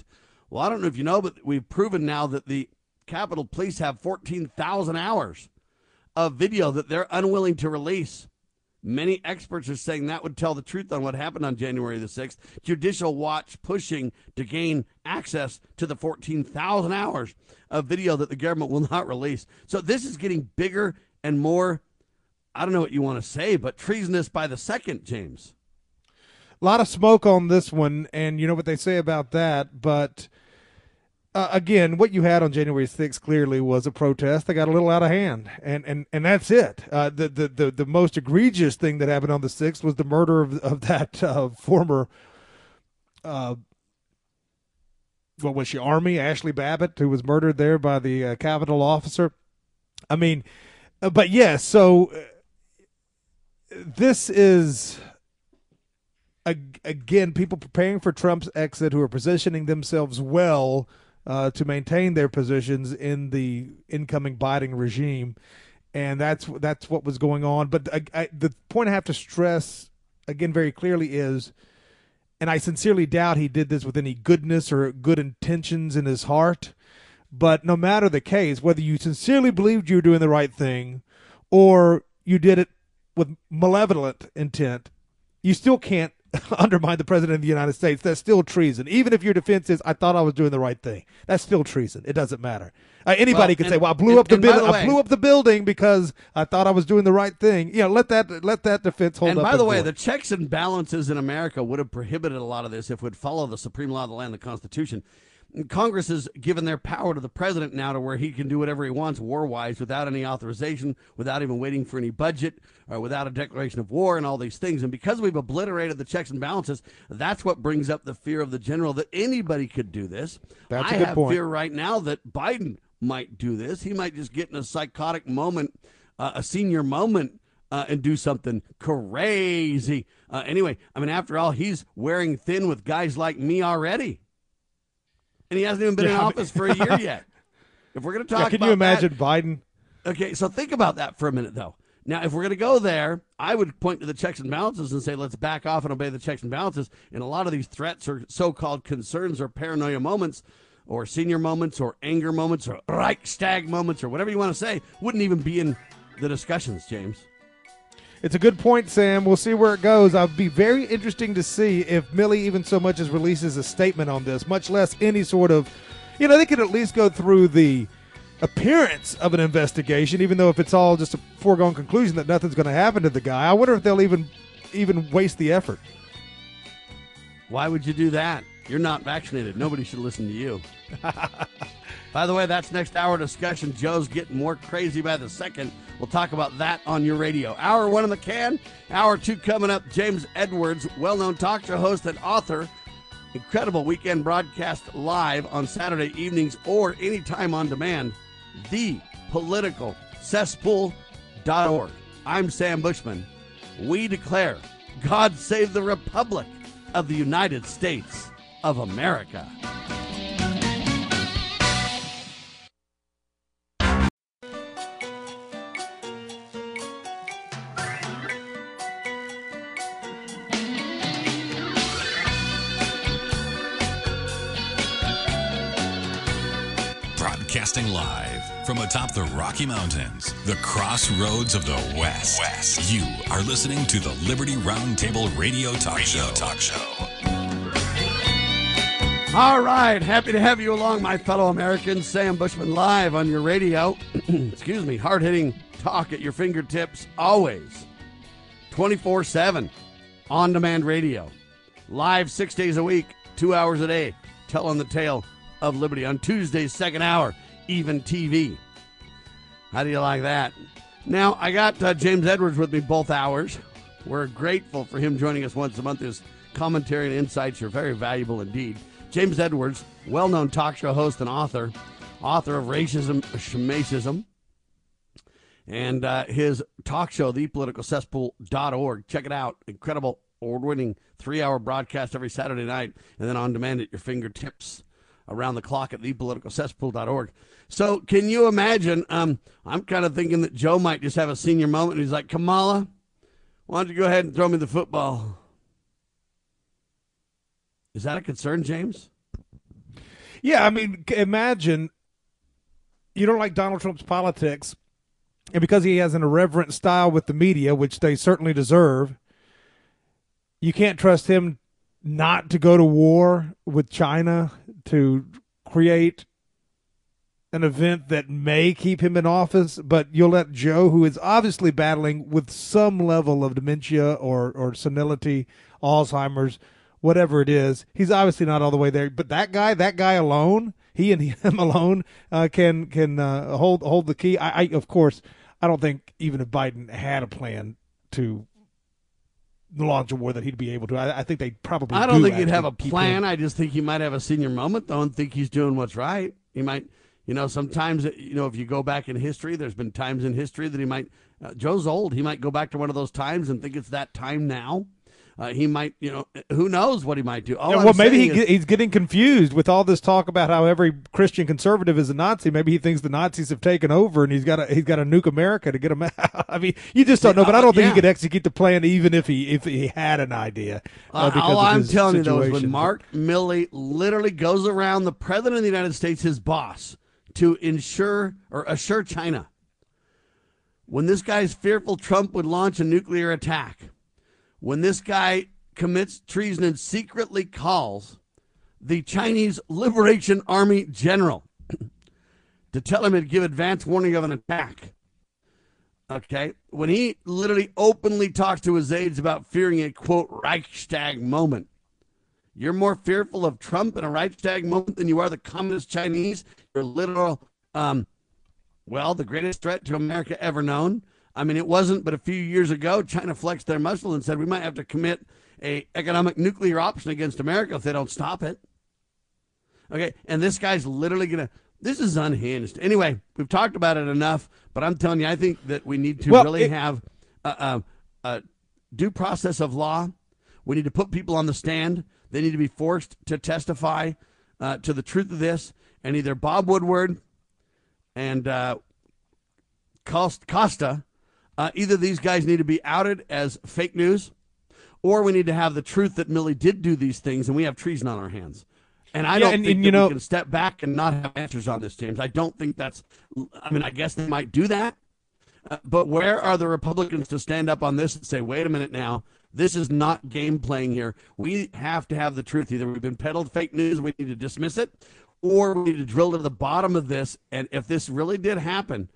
Well, I don't know if you know, but we've proven now that the Capitol Police have 14,000 hours of video that they're unwilling to release. Many experts are saying that would tell the truth on what happened on January the 6th. Judicial Watch pushing to gain access to the 14,000 hours of video that the government will not release. So this is getting bigger and more, I don't know what you want to say, but treasonous by the second, James. A lot of smoke on this one, and you know what they say about that, but uh, again, what you had on January 6th clearly was a protest that got a little out of hand, and and, and that's it. Uh, the, the, the the most egregious thing that happened on the 6th was the murder of of that uh, former, uh, what was she, Army Ashley Babbitt, who was murdered there by the uh, Capitol officer. I mean, uh, but yes, so this is again people preparing for Trump's exit who are positioning themselves well uh, to maintain their positions in the incoming Biden regime, and that's that's what was going on. But I, I, the point I have to stress again very clearly is, and I sincerely doubt he did this with any goodness or good intentions in his heart. But no matter the case, whether you sincerely believed you were doing the right thing, or you did it with malevolent intent, you still can't undermine the president of the United States, that's still treason. Even if your defense is, I thought I was doing the right thing, that's still treason. It doesn't matter. Uh, anybody well, and, say, "Well, I blew and, up the building. I blew up the building because I thought I was doing the right thing." You know, let that let that defense hold and up. And by the way, the checks and balances in America would have prohibited a lot of this if we'd follow the supreme law of the land, the Constitution. Congress has given their power to the president now to where he can do whatever he wants war wise without any authorization, without even waiting for any budget, or without a declaration of war and all these things. And because we've obliterated the checks and balances, that's what brings up the fear of the general that anybody could do this. That's I a good have point. fear right now that Biden might do this. He might just get in a psychotic moment, uh, a senior moment. Uh, and do something crazy. Uh, anyway, I mean, after all, he's wearing thin with guys like me already and he hasn't even been yeah, in office for a year yet. If we're going to talk, yeah, can you imagine that, Biden? Okay, so think about that for a minute, though. Now, if we're going to go there, I would point to the checks and balances and say, let's back off and obey the checks and balances. And a lot of these threats or so-called concerns or paranoia moments or senior moments or anger moments or Reichstag moments or whatever you want to say wouldn't even be in the discussions, James. It's a good point, Sam. We'll see where it goes. I'll be very interesting to see if Milley even so much as releases a statement on this, much less any sort of, you know, they could at least go through the appearance of an investigation, even though if it's all just a foregone conclusion that nothing's going to happen to the guy. I wonder if they'll even even waste the effort. Why would you do that? You're not vaccinated. Nobody should listen to you. By the way, that's next hour discussion. Joe's getting more crazy by the second. We'll talk about that on your radio. Hour one in the can. Hour two coming up. James Edwards, well known talk show host and author, incredible weekend broadcast live on Saturday evenings or anytime on demand. The political cesspool.org. I'm Sam Bushman. We declare God save the Republic of the United States of America. Broadcasting live from atop the Rocky Mountains, the crossroads of the West. West. You are listening to the Liberty Roundtable Radio Talk radio Show. Talk Show. All right, happy to have you along, my fellow Americans. Sam Bushman live on your radio. Excuse me, hard hitting talk at your fingertips, always. 24 7 on demand radio. Live six days a week, two hours a day, telling the tale of liberty on Tuesday's second hour, even TV. How do you like that? Now, I got uh, James Edwards with me both hours. We're grateful for him joining us once a month. His commentary and insights are very valuable indeed. James Edwards, well known talk show host and author, author of Racism, Schmacism, and uh, his talk show, thepoliticalcesspool.org. Check it out. Incredible, award winning three hour broadcast every Saturday night, and then on demand at your fingertips around the clock at thepoliticalcesspool.org. So, can you imagine? Um, I'm kind of thinking that Joe might just have a senior moment. And he's like, Kamala, why don't you go ahead and throw me the football? Is that a concern, James? Yeah, I mean, imagine you don't like Donald Trump's politics, and because he has an irreverent style with the media, which they certainly deserve, you can't trust him not to go to war with China to create an event that may keep him in office, but you'll let Joe, who is obviously battling with some level of dementia or, or senility, Alzheimer's, whatever it is, he's obviously not all the way there. But that guy, that guy alone, he and him alone uh, can can uh, hold hold the key. I, I, of course, I don't think even if Biden had a plan to launch a war that he'd be able to. I, I think they probably. I don't do think he'd have a plan. I just think he might have a senior moment, though, and think he's doing what's right. He might, you know, sometimes you know if you go back in history, there's been times in history that he might. Uh, Joe's old. He might go back to one of those times and think it's that time now. Uh, he might, you know, who knows what he might do. Yeah, well, maybe he, is, he's getting confused with all this talk about how every Christian conservative is a Nazi. Maybe he thinks the Nazis have taken over and he's got to he's got to nuke America to get them out. I mean, you just don't know. But I don't think yeah. he could execute the plan even if he if he had an idea. Uh, all I'm telling situation. you though is when Mark Milley literally goes around the president of the United States, his boss, to ensure or assure China. When this guy's fearful Trump would launch a nuclear attack when this guy commits treason and secretly calls the Chinese Liberation Army general to tell him to give advance warning of an attack. Okay. When he literally openly talks to his aides about fearing a quote Reichstag moment. You're more fearful of Trump in a Reichstag moment than you are the communist Chinese. Literal, um, well, the greatest threat to America ever known. I mean, it wasn't, but a few years ago, China flexed their muscle and said we might have to commit a economic nuclear option against America if they don't stop it. Okay, and this guy's literally gonna. This is unhinged. Anyway, we've talked about it enough, but I'm telling you, I think that we need to well, really it, have a, a, a due process of law. We need to put people on the stand. They need to be forced to testify uh, to the truth of this. And either Bob Woodward and uh, Costa uh, either these guys need to be outed as fake news, or we need to have the truth that Milley did do these things, and we have treason on our hands. And I yeah, don't and, think and, you know, we can step back and not have answers on this, James. I don't think that's. I mean, I guess they might do that, uh, but where are the Republicans to stand up on this and say, "Wait a minute, now this is not game playing here. We have to have the truth. Either we've been peddled fake news, we need to dismiss it, or we need to drill to the bottom of this. And if this really did happen,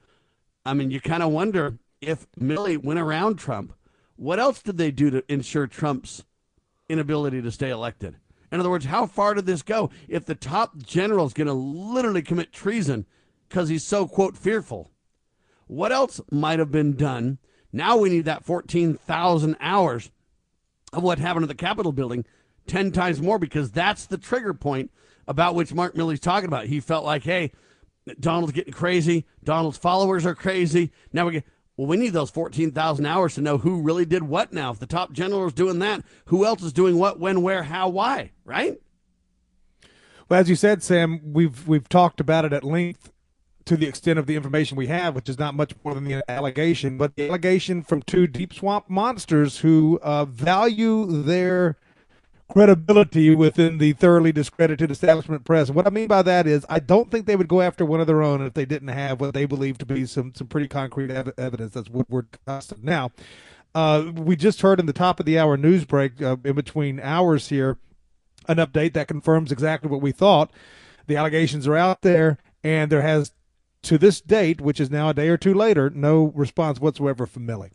I mean, you kind of wonder if Milley went around Trump, what else did they do to ensure Trump's inability to stay elected? In other words, how far did this go? If the top general is going to literally commit treason because he's so, quote, fearful, what else might have been done? Now we need that 14,000 hours of what happened at the Capitol building 10 times more because that's the trigger point about which Mark Milley's talking about. He felt like, hey, Donald's getting crazy. Donald's followers are crazy. Now we get, well, we need those 14,000 hours to know who really did what now. If the top general is doing that, who else is doing what, when, where, how, why, right? Well, as you said, Sam, we've we've talked about it at length to the extent of the information we have, which is not much more than the allegation, but the allegation from two deep swamp monsters who uh, value their credibility within the thoroughly discredited establishment press. what I mean by that is, I don't think they would go after one of their own if they didn't have what they believe to be some some pretty concrete ev- evidence. That's Woodward Costa. Now, uh, we just heard in the top of the hour news break, uh, in between hours here, an update that confirms exactly what we thought. The allegations are out there, and there has, to this date, which is now a day or two later, no response whatsoever from Milley.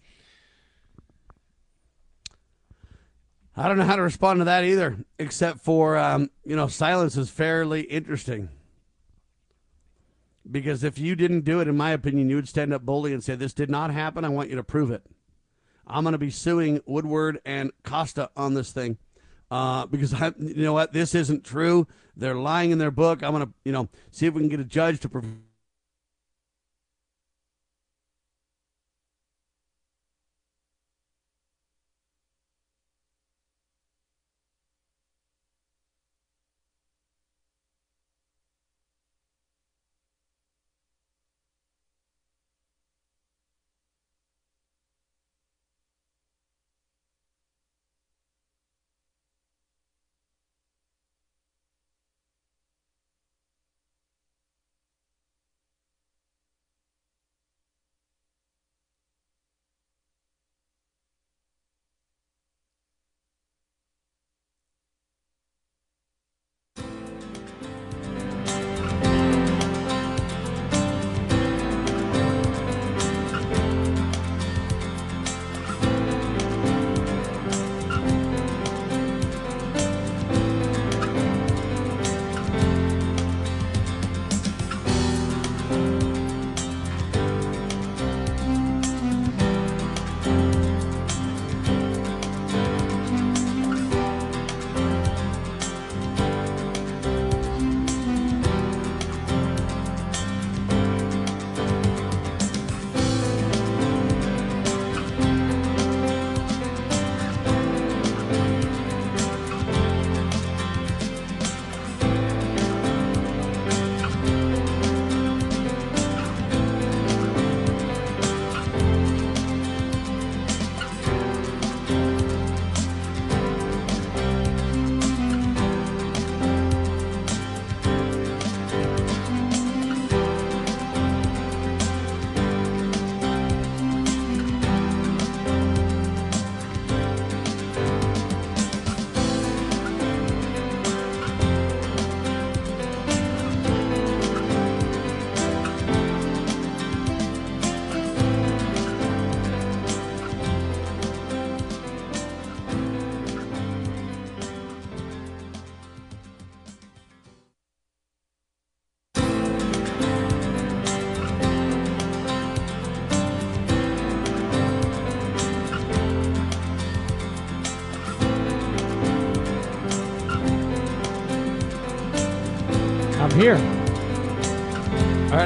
I don't know how to respond to that either, except for, um, you know, silence is fairly interesting. Because if you didn't do it, in my opinion, you would stand up boldly and say, This did not happen. I want you to prove it. I'm going to be suing Woodward and Costa on this thing uh, because I, you know what? This isn't true. They're lying in their book. I'm going to, you know, see if we can get a judge to prove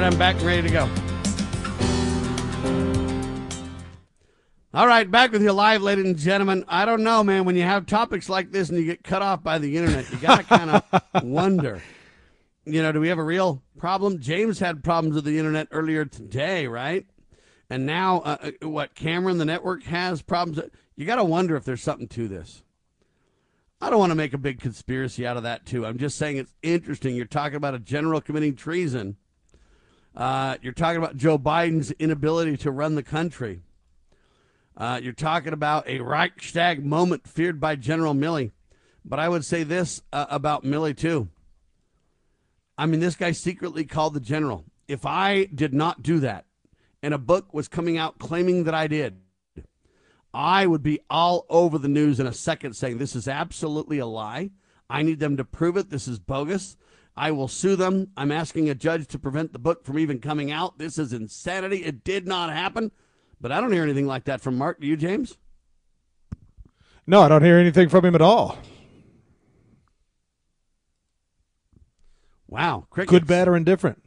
right, I'm back and ready to go. All right, back with you live, ladies and gentlemen. I don't know, man. When you have topics like this and you get cut off by the internet, you got to kind of wonder. You know, do we have a real problem? James had problems with the internet earlier today, right? And now, uh, uh what Cameron, the network, has problems. You got to wonder if there's something to this. I don't want to make a big conspiracy out of that, too. I'm just saying it's interesting. You're talking about a general committing treason. Uh, you're talking about Joe Biden's inability to run the country. Uh, you're talking about a Reichstag moment feared by General Milley. But I would say this uh, about Milley, too. I mean, this guy secretly called the general. If I did not do that, and a book was coming out claiming that I did, I would be all over the news in a second saying this is absolutely a lie. I need them to prove it. This is bogus. I will sue them. I'm asking a judge to prevent the book from even coming out. This is insanity. It did not happen. But I don't hear anything like that from Mark. Do you, James? No, I don't hear anything from him at all. Wow. Crickets. Good, bad, or indifferent.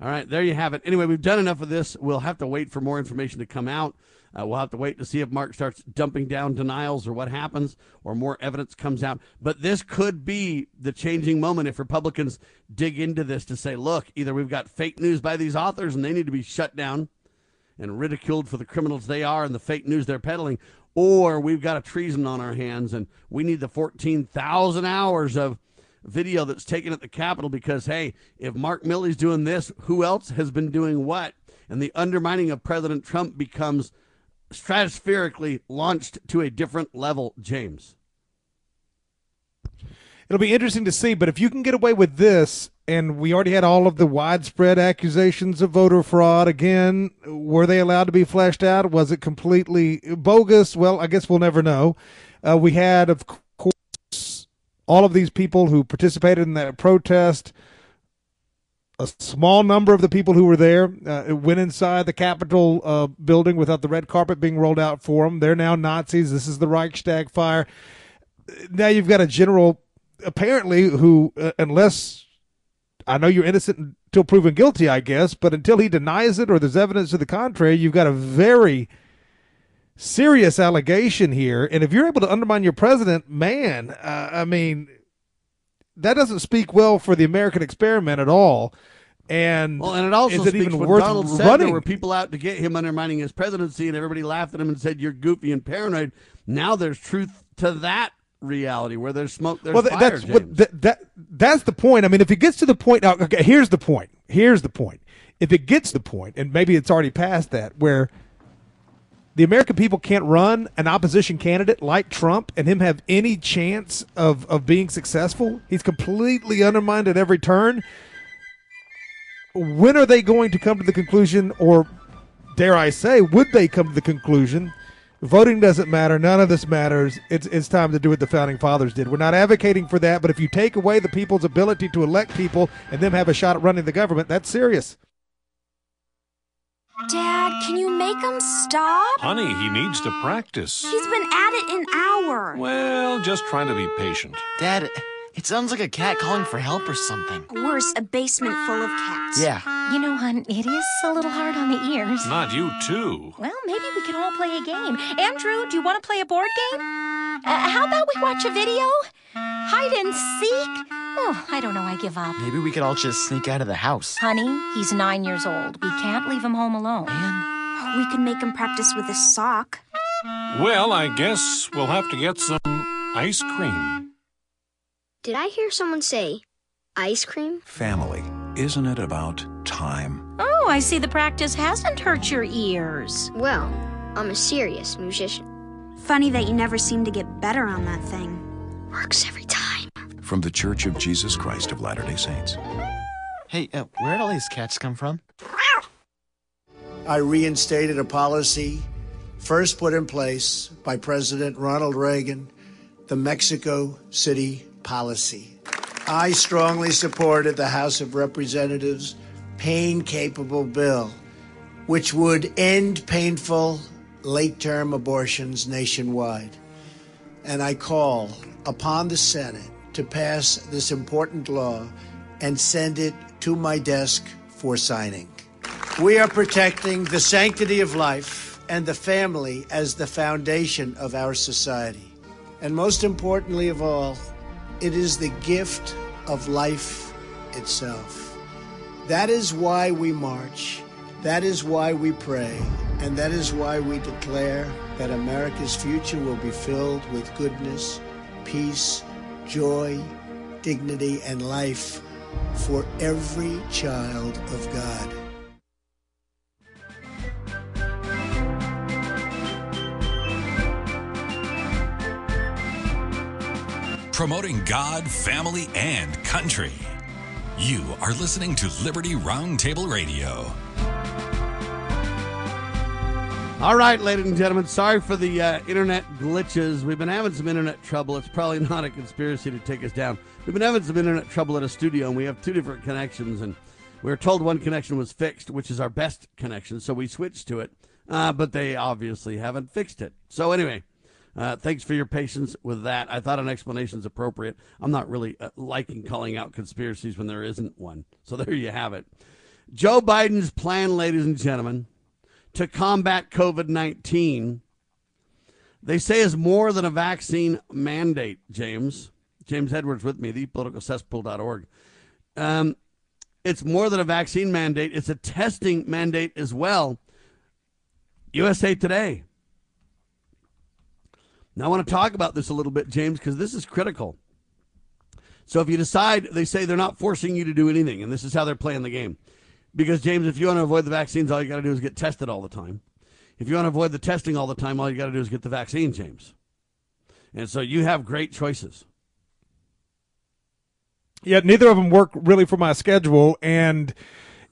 All right, there you have it. Anyway, we've done enough of this. We'll have to wait for more information to come out. Uh, we'll have to wait to see if Mark starts dumping down denials or what happens, or more evidence comes out. But this could be the changing moment if Republicans dig into this to say, look, either we've got fake news by these authors and they need to be shut down and ridiculed for the criminals they are and the fake news they're peddling, or we've got a treason on our hands and we need the 14,000 hours of video that's taken at the Capitol because, hey, if Mark Milley's doing this, who else has been doing what? And the undermining of President Trump becomes stratospherically launched to a different level, James. It'll be interesting to see, but if you can get away with this, and we already had all of the widespread accusations of voter fraud again, were they allowed to be fleshed out? Was it completely bogus? Well, I guess we'll never know. Uh, we had, of course, all of these people who participated in that protest a small number of the people who were there uh, went inside the Capitol uh, building without the red carpet being rolled out for them. They're now Nazis. This is the Reichstag fire. Now you've got a general, apparently, who, uh, unless I know you're innocent until proven guilty, I guess, but until he denies it or there's evidence to the contrary, you've got a very serious allegation here. And if you're able to undermine your president, man, uh, I mean, that doesn't speak well for the American experiment at all. And well, and it also is it speaks even worth Donald said running? there were people out to get him undermining his presidency, and everybody laughed at him and said you're goofy and paranoid. Now there's truth to that reality where there's smoke, there's well, fire. that's James. what that, that that's the point. I mean, if it gets to the point, now, okay, here's the point. Here's the point. If it gets to the point, and maybe it's already past that, where the American people can't run an opposition candidate like Trump and him have any chance of, of being successful. He's completely undermined at every turn. When are they going to come to the conclusion, or dare I say, would they come to the conclusion? Voting doesn't matter. None of this matters. It's it's time to do what the founding fathers did. We're not advocating for that, but if you take away the people's ability to elect people and them have a shot at running the government, that's serious. Dad, can you make him stop? Honey, he needs to practice. He's been at it an hour. Well, just trying to be patient. Dad, it sounds like a cat calling for help or something. Worse, a basement full of cats. Yeah. You know, hon, it is a little hard on the ears. Not you, too. Well, maybe we can all play a game. Andrew, do you want to play a board game? Uh, how about we watch a video? Hide and seek? Oh, I don't know. I give up. Maybe we could all just sneak out of the house. Honey, he's nine years old. We can't leave him home alone. And we can make him practice with a sock. Well, I guess we'll have to get some ice cream. Did I hear someone say ice cream? Family. Isn't it about time? Oh, I see the practice hasn't hurt your ears. Well, I'm a serious musician. Funny that you never seem to get better on that thing. Works every time. From the Church of Jesus Christ of Latter day Saints. Hey, uh, where'd all these cats come from? I reinstated a policy first put in place by President Ronald Reagan, the Mexico City policy. I strongly supported the House of Representatives' pain capable bill, which would end painful late term abortions nationwide. And I call upon the Senate to pass this important law and send it to my desk for signing. We are protecting the sanctity of life and the family as the foundation of our society. And most importantly of all, it is the gift of life itself. That is why we march. That is why we pray. And that is why we declare that America's future will be filled with goodness, peace, joy, dignity, and life for every child of God. Promoting God, family, and country. You are listening to Liberty Roundtable Radio. All right, ladies and gentlemen, sorry for the uh, internet glitches. We've been having some internet trouble. It's probably not a conspiracy to take us down. We've been having some internet trouble at a studio, and we have two different connections. And we were told one connection was fixed, which is our best connection, so we switched to it. Uh, but they obviously haven't fixed it. So anyway, Uh, thanks for your patience with that. I thought an explanation is appropriate. I'm not really uh, liking calling out conspiracies when there isn't one. So there you have it. Joe Biden's plan, ladies and gentlemen, to combat COVID 19, they say is more than a vaccine mandate, James. James Edwards with me, thepoliticalcesspool.org. Um, it's more than a vaccine mandate, it's a testing mandate as well. USA Today. Now, I want to talk about this a little bit, James, because this is critical. So, if you decide, they say they're not forcing you to do anything, and this is how they're playing the game. Because, James, if you want to avoid the vaccines, all you got to do is get tested all the time. If you want to avoid the testing all the time, all you got to do is get the vaccine, James. And so you have great choices. Yet neither of them work really for my schedule. And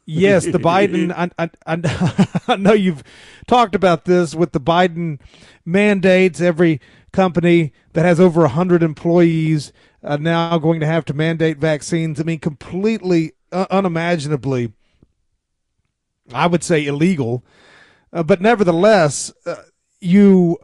yes, the Biden, I, I, I, I know you've talked about this with the Biden mandates. Every company that has over 100 employees uh, now going to have to mandate vaccines. I mean, completely uh, unimaginably, I would say illegal. Uh, but nevertheless, uh, you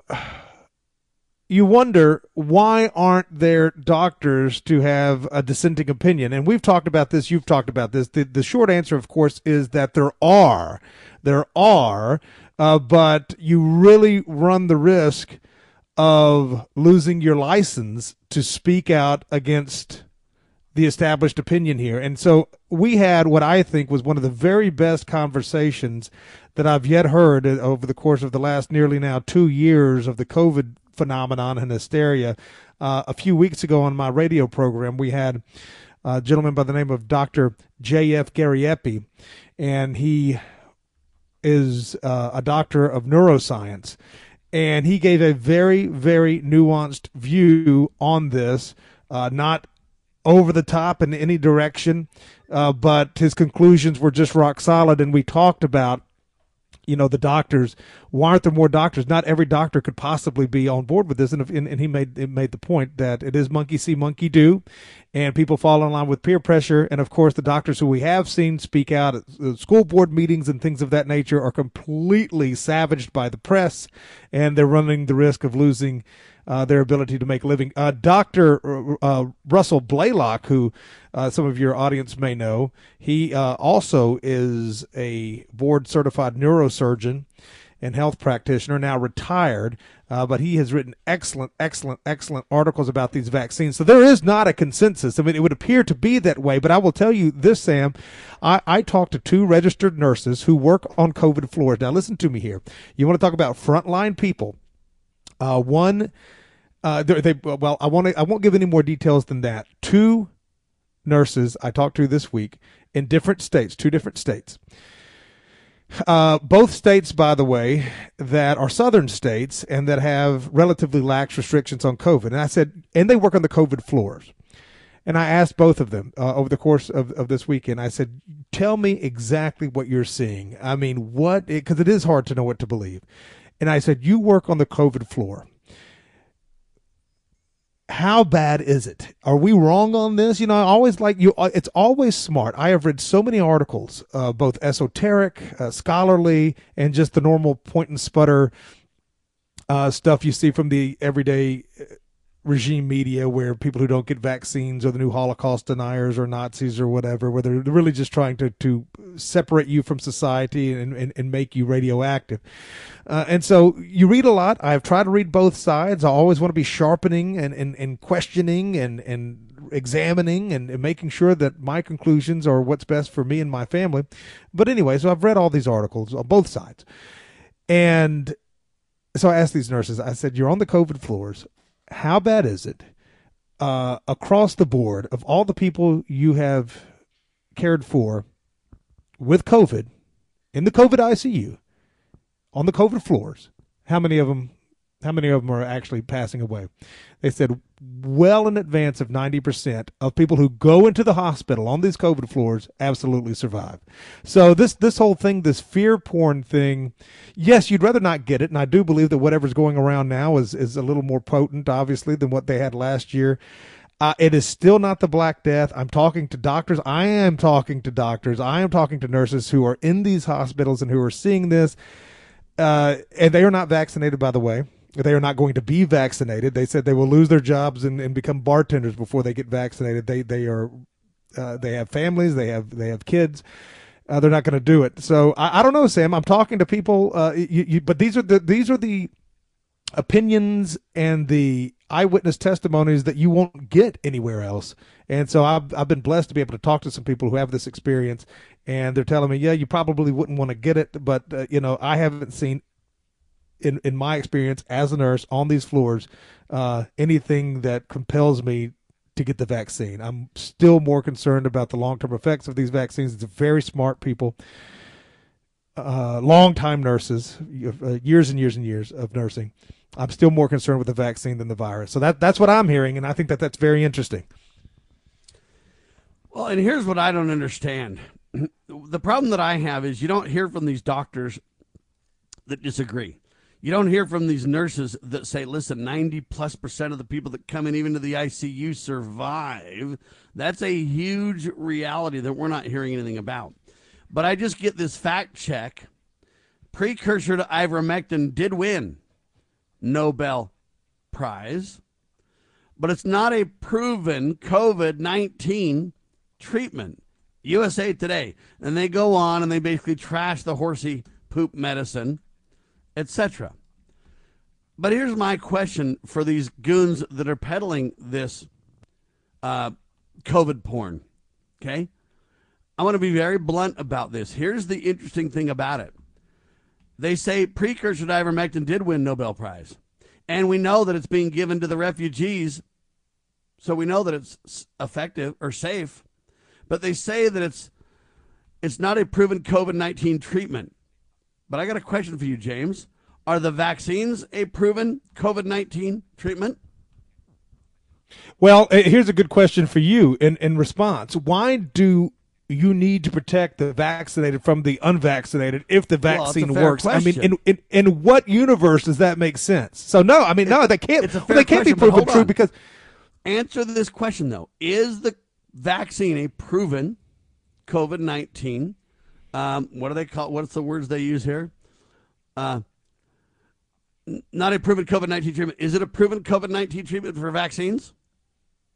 you wonder why aren't there doctors to have a dissenting opinion? And we've talked about this. You've talked about this. The, the short answer, of course, is that there are, there are, uh, but you really run the risk of losing your license to speak out against the established opinion here. And so we had what I think was one of the very best conversations that I've yet heard over the course of the last nearly now two years of the COVID phenomenon and hysteria. Uh, a few weeks ago on my radio program, we had a gentleman by the name of Dr. J.F. Gariepy, and he is uh, a doctor of neuroscience. And he gave a very, very nuanced view on this, uh, not over the top in any direction, uh, but his conclusions were just rock solid. And we talked about you know the doctors. Why aren't there more doctors? Not every doctor could possibly be on board with this. And, and, and he made made the point that it is monkey see monkey do and people fall in line with peer pressure. And of course the doctors who we have seen speak out at school board meetings and things of that nature are completely savaged by the press and they're running the risk of losing uh, their ability to make a living. Uh, Dr. Uh, Russell Blaylock, who uh, some of your audience may know, he uh, also is a board certified neurosurgeon and health practitioner, now retired, uh, but he has written excellent, excellent, excellent articles about these vaccines. So there is not a consensus. I mean, it would appear to be that way, but I will tell you this, Sam. I, I talked to two registered nurses who work on COVID floors. Now, listen to me here. You want to talk about frontline people uh, one, uh, they, well, I want to, I won't give any more details than that. Two nurses I talked to this week in different states, two different states. Uh, both states, by the way, that are southern states and that have relatively lax restrictions on COVID. And I said, and they work on the COVID floors. And I asked both of them uh, over the course of, of this weekend, I said, tell me exactly what you're seeing. I mean, what, because it, it is hard to know what to believe. And I said, You work on the COVID floor. How bad is it? Are we wrong on this? You know, I always like you. Uh, it's always smart. I have read so many articles, uh, both esoteric, uh, scholarly, and just the normal point and sputter uh, stuff you see from the everyday regime media where people who don't get vaccines are the new Holocaust deniers or Nazis or whatever, where they're really just trying to, to separate you from society and, and, and make you radioactive. Uh, and so you read a lot. I've tried to read both sides. I always want to be sharpening and, and, and questioning and, and examining and, and making sure that my conclusions are what's best for me and my family. But anyway, so I've read all these articles on both sides. And so I asked these nurses, I said, You're on the COVID floors how bad is it uh, across the board of all the people you have cared for with COVID in the COVID ICU on the COVID floors? How many of them how many of them are actually passing away? They said well in advance of 90% of people who go into the hospital on these COVID floors absolutely survive. So this, this whole thing, this fear porn thing, yes, you'd rather not get it. And I do believe that whatever's going around now is, is a little more potent, obviously, than what they had last year. Uh, it is still not the Black Death. I'm talking to doctors. I am talking to doctors. I am talking to nurses who are in these hospitals and who are seeing this. Uh, and they are not vaccinated, by the way. They are not going to be vaccinated. They said they will lose their jobs and, and become bartenders before they get vaccinated. They they are uh, they have families, they have they have kids. Uh, they're not going to do it. So I, I, don't know, Sam. I'm talking to people, uh, you, you, but these are the these are the opinions and the eyewitness testimonies that you won't get anywhere else. And so I've I've been blessed to be able to talk to some people who have this experience, and they're telling me, yeah, you probably wouldn't want to get it, but uh, you know, I haven't seen in in my experience as a nurse on these floors uh, anything that compels me to get the vaccine. I'm still more concerned about the long term effects of these vaccines. It's very smart people, uh, long time nurses, uh, years and years and years of nursing. I'm still more concerned with the vaccine than the virus. So that that's what I'm hearing, and I think that that's very interesting. Well, and here's what I don't understand. the problem that I have is you don't hear from these doctors that disagree. You don't hear from these nurses that say, listen, 90 plus percent of the people that come in, even to the ICU, survive. That's a huge reality that we're not hearing anything about. But I just get this fact check. Precursor to ivermectin did win Nobel Prize, but it's not a proven COVID 19 treatment. USA Today. And they go on and they basically trash the horsey poop medicine etc. But here's my question for these goons that are peddling this uh, COVID porn. Okay? I want to be very blunt about this. Here's the interesting thing about it. They say precursor to ivermectin did win Nobel Prize. And we know that it's being given to the refugees. So we know that it's effective or safe. But they say that it's it's not a proven COVID 19 treatment. But I got a question for you, James. Are the vaccines a proven COVID 19 treatment? Well, eh, here's a good question for you in, in response. Why do you need to protect the vaccinated from the unvaccinated if the vaccine well, works. Question. I mean, in, in in what universe does that make sense? So no, I mean, no, they can't. Well, they can't question, be proven true on. because. Answer this question though: Is the vaccine a proven COVID nineteen um, what do they call? What's the words they use here? Uh, not a proven COVID nineteen treatment. Is it a proven COVID nineteen treatment for vaccines?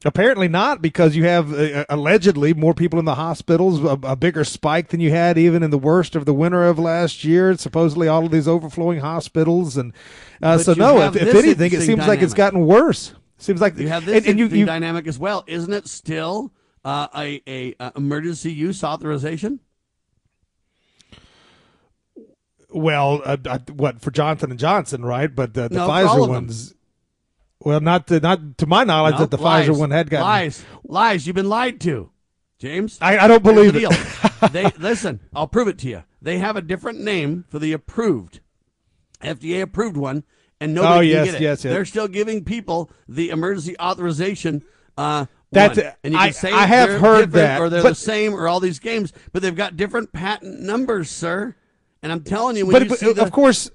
Apparently not, because you have uh, allegedly more people in the hospitals, a, a, bigger spike than you had even in the worst of the winter of last year. Supposedly, all of these overflowing hospitals, and uh, so no. If, if anything, it seems dynamic. like it's gotten worse. Seems like you have this and, and you, you, dynamic as well, isn't it? Still uh, a, a, a emergency use authorization. Well, uh, uh, what for Johnson and Johnson, right? But the, the no, Pfizer ones. Well, not to, not to my knowledge no, that the lies, Pfizer one had gotten lies. Lies. You've been lied to, James. I, I don't believe the it. they listen. I'll prove it to you. They have a different name for the approved, FDA approved one, and nobody oh, yes, get it. Yes, yes. They're still giving people the emergency authorization. Uh, That's one. and you can I, say I have heard that, or they're but, the same, or all these games, but they've got different patent numbers, sir. And I'm telling you, when but, you but the, of course,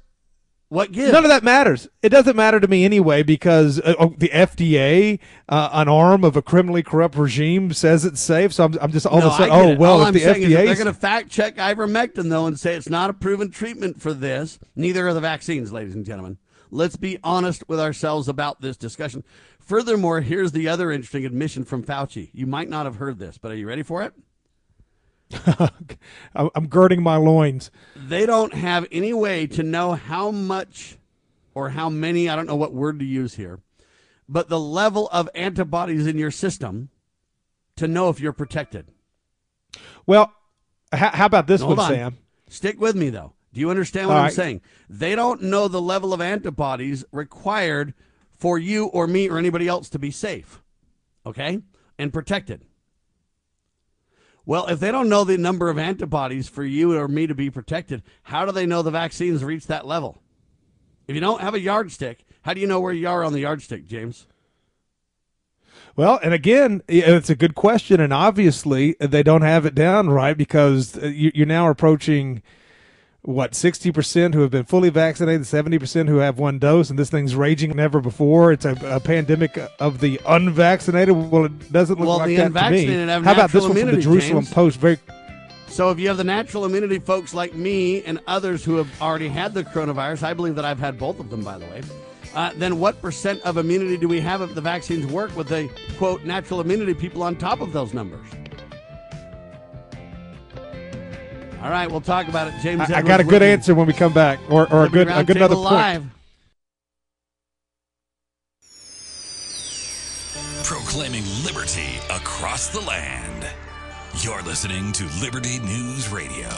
what gives? None of that matters. It doesn't matter to me anyway because uh, oh, the FDA, uh, an arm of a criminally corrupt regime, says it's safe. So I'm, I'm just all no, of a sudden, oh well, all if I'm the FDA, is they're going to fact check ivermectin though and say it's not a proven treatment for this. Neither are the vaccines, ladies and gentlemen. Let's be honest with ourselves about this discussion. Furthermore, here's the other interesting admission from Fauci. You might not have heard this, but are you ready for it? I'm girding my loins. They don't have any way to know how much or how many, I don't know what word to use here, but the level of antibodies in your system to know if you're protected. Well, how, how about this Hold one, on. Sam? Stick with me, though. Do you understand what All I'm right. saying? They don't know the level of antibodies required for you or me or anybody else to be safe, okay, and protected. Well, if they don't know the number of antibodies for you or me to be protected, how do they know the vaccines reach that level? If you don't have a yardstick, how do you know where you are on the yardstick, James? Well, and again, it's a good question, and obviously they don't have it down right because uh, you- you're now approaching what 60% who have been fully vaccinated, 70% who have one dose, and this thing's raging never before. It's a, a pandemic of the unvaccinated. Well, it doesn't look Well, like the that to me. How about this one from the Jerusalem James. Post? Very So if you have the natural immunity, folks like me and others who have already had the coronavirus, I believe that I've had both of them, by the way. uh, then what percent of immunity do we have if the vaccines work with the quote natural immunity people on top of those numbers? All right, we'll talk about it. James, I, I got a good answer when we come back, or, or a good a good another point. Live. Proclaiming liberty across the land. You're listening to Liberty News Radio.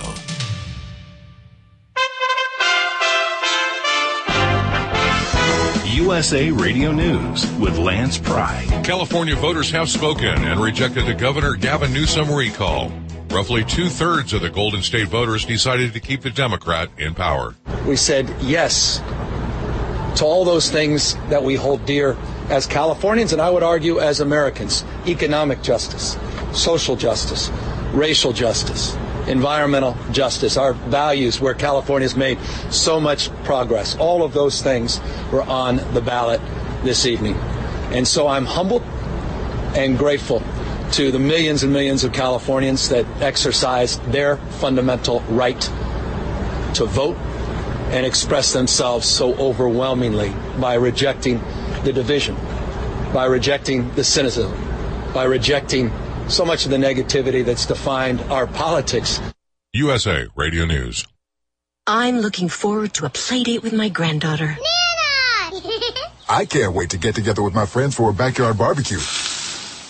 USA Radio News with Lance Pry. California voters have spoken and rejected the Governor Gavin Newsom recall. Roughly two thirds of the Golden State voters decided to keep the Democrat in power. We said yes to all those things that we hold dear as Californians, and I would argue as Americans economic justice, social justice, racial justice, environmental justice, our values where California's made so much progress. All of those things were on the ballot this evening. And so I'm humbled and grateful to the millions and millions of Californians that exercise their fundamental right to vote and express themselves so overwhelmingly by rejecting the division, by rejecting the cynicism, by rejecting so much of the negativity that's defined our politics. USA Radio News. I'm looking forward to a play date with my granddaughter. Nana! I can't wait to get together with my friends for a backyard barbecue.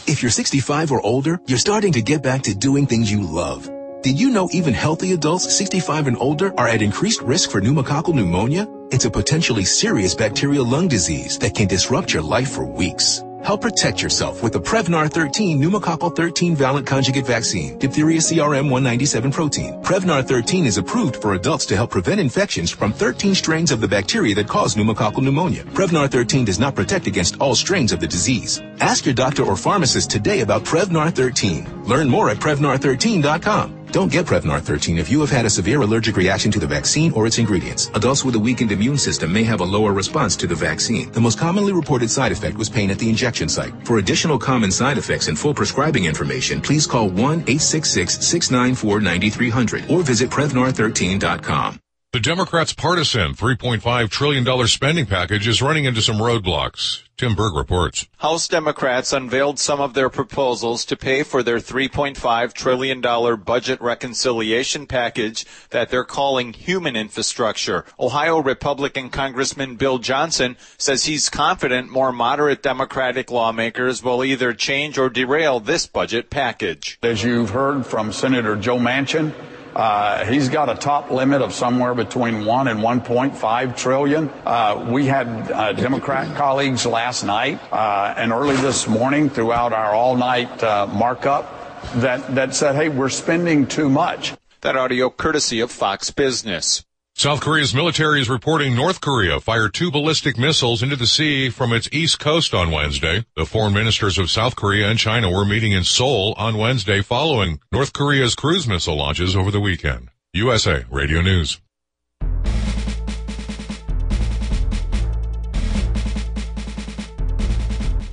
If you're 65 or older, you're starting to get back to doing things you love. Did you know even healthy adults 65 and older are at increased risk for pneumococcal pneumonia? It's a potentially serious bacterial lung disease that can disrupt your life for weeks. Help protect yourself with the Prevnar 13 pneumococcal 13 valent conjugate vaccine, diphtheria CRM 197 protein. Prevnar 13 is approved for adults to help prevent infections from 13 strains of the bacteria that cause pneumococcal pneumonia. Prevnar 13 does not protect against all strains of the disease. Ask your doctor or pharmacist today about Prevnar 13. Learn more at Prevnar13.com. Don't get Prevnar 13 if you have had a severe allergic reaction to the vaccine or its ingredients. Adults with a weakened immune system may have a lower response to the vaccine. The most commonly reported side effect was pain at the injection site. For additional common side effects and full prescribing information, please call 1-866-694-9300 or visit Prevnar13.com. The Democrats' partisan $3.5 trillion spending package is running into some roadblocks. Tim Berg reports. House Democrats unveiled some of their proposals to pay for their $3.5 trillion budget reconciliation package that they're calling human infrastructure. Ohio Republican Congressman Bill Johnson says he's confident more moderate Democratic lawmakers will either change or derail this budget package. As you've heard from Senator Joe Manchin, uh, he's got a top limit of somewhere between one and 1.5 trillion. Uh, we had uh, Democrat colleagues last night uh, and early this morning throughout our all-night uh, markup that that said, "Hey, we're spending too much." That audio courtesy of Fox Business. South Korea's military is reporting North Korea fired two ballistic missiles into the sea from its east coast on Wednesday. The foreign ministers of South Korea and China were meeting in Seoul on Wednesday following North Korea's cruise missile launches over the weekend. USA Radio News.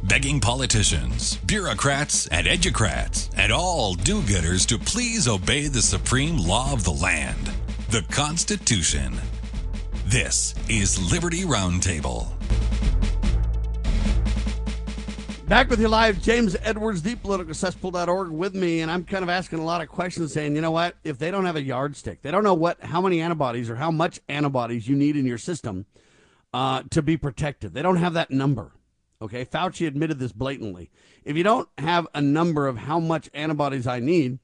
begging politicians, bureaucrats, and educrats, and all do-gooders to please obey the supreme law of the land the Constitution. This is Liberty Roundtable. Back with you live, James Edwards, thepoliticalcesspool.org with me, and I'm kind of asking a lot of questions saying, you know what, if they don't have a yardstick, they don't know what how many antibodies or how much antibodies you need in your system uh, to be protected. They don't have that number. Okay, Fauci admitted this blatantly. If you don't have a number of how much antibodies I need,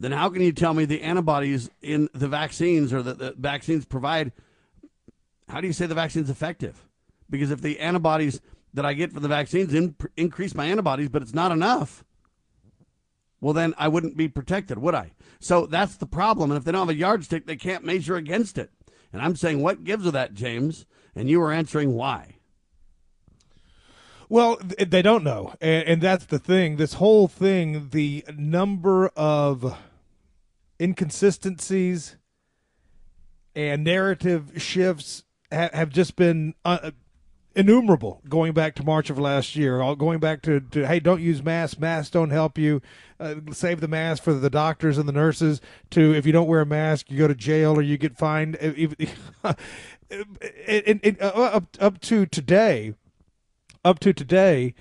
then how can you tell me the antibodies in the vaccines or the vaccines provide? How do you say the vaccine's effective? Because if the antibodies that I get from the vaccines in, increase my antibodies, but it's not enough, well, then I wouldn't be protected, would I? So that's the problem. And if they don't have a yardstick, they can't measure against it. And I'm saying, what gives of that, James? And you were answering why. Well, they don't know, and, that's the thing. This whole thing, the number of inconsistencies and narrative shifts ha- have just been uh, innumerable going back to March of last year, all going back to, to hey, don't use masks, masks don't help you, uh, save the mask for the doctors and the nurses, to if you don't wear a mask, you go to jail or you get fined. and, and, uh, up, up to today, up to today,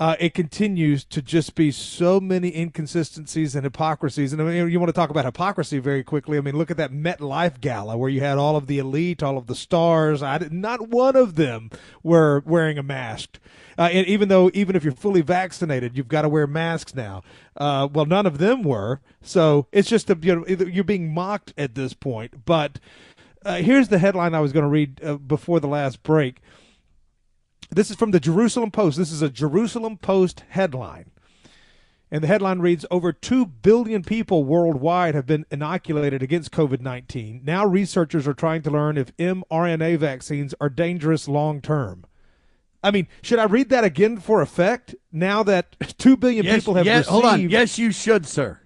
uh, it continues to just be so many inconsistencies and hypocrisies. And I mean, you want to talk about hypocrisy very quickly. I mean, look at that MetLife gala where you had all of the elite, all of the stars. I did, not one of them were wearing a mask. Uh, and even though, even if you're fully vaccinated, you've got to wear masks now. Uh, well, none of them were. So it's just a, you know, you're being mocked at this point. But uh, here's the headline I was going to read uh, before the last break. This is from the Jerusalem Post. This is a Jerusalem Post headline. And the headline reads Over 2 billion people worldwide have been inoculated against COVID 19. Now researchers are trying to learn if mRNA vaccines are dangerous long term. I mean, should I read that again for effect? Now that 2 billion yes, people have yes, received. Hold on. Yes, you should, sir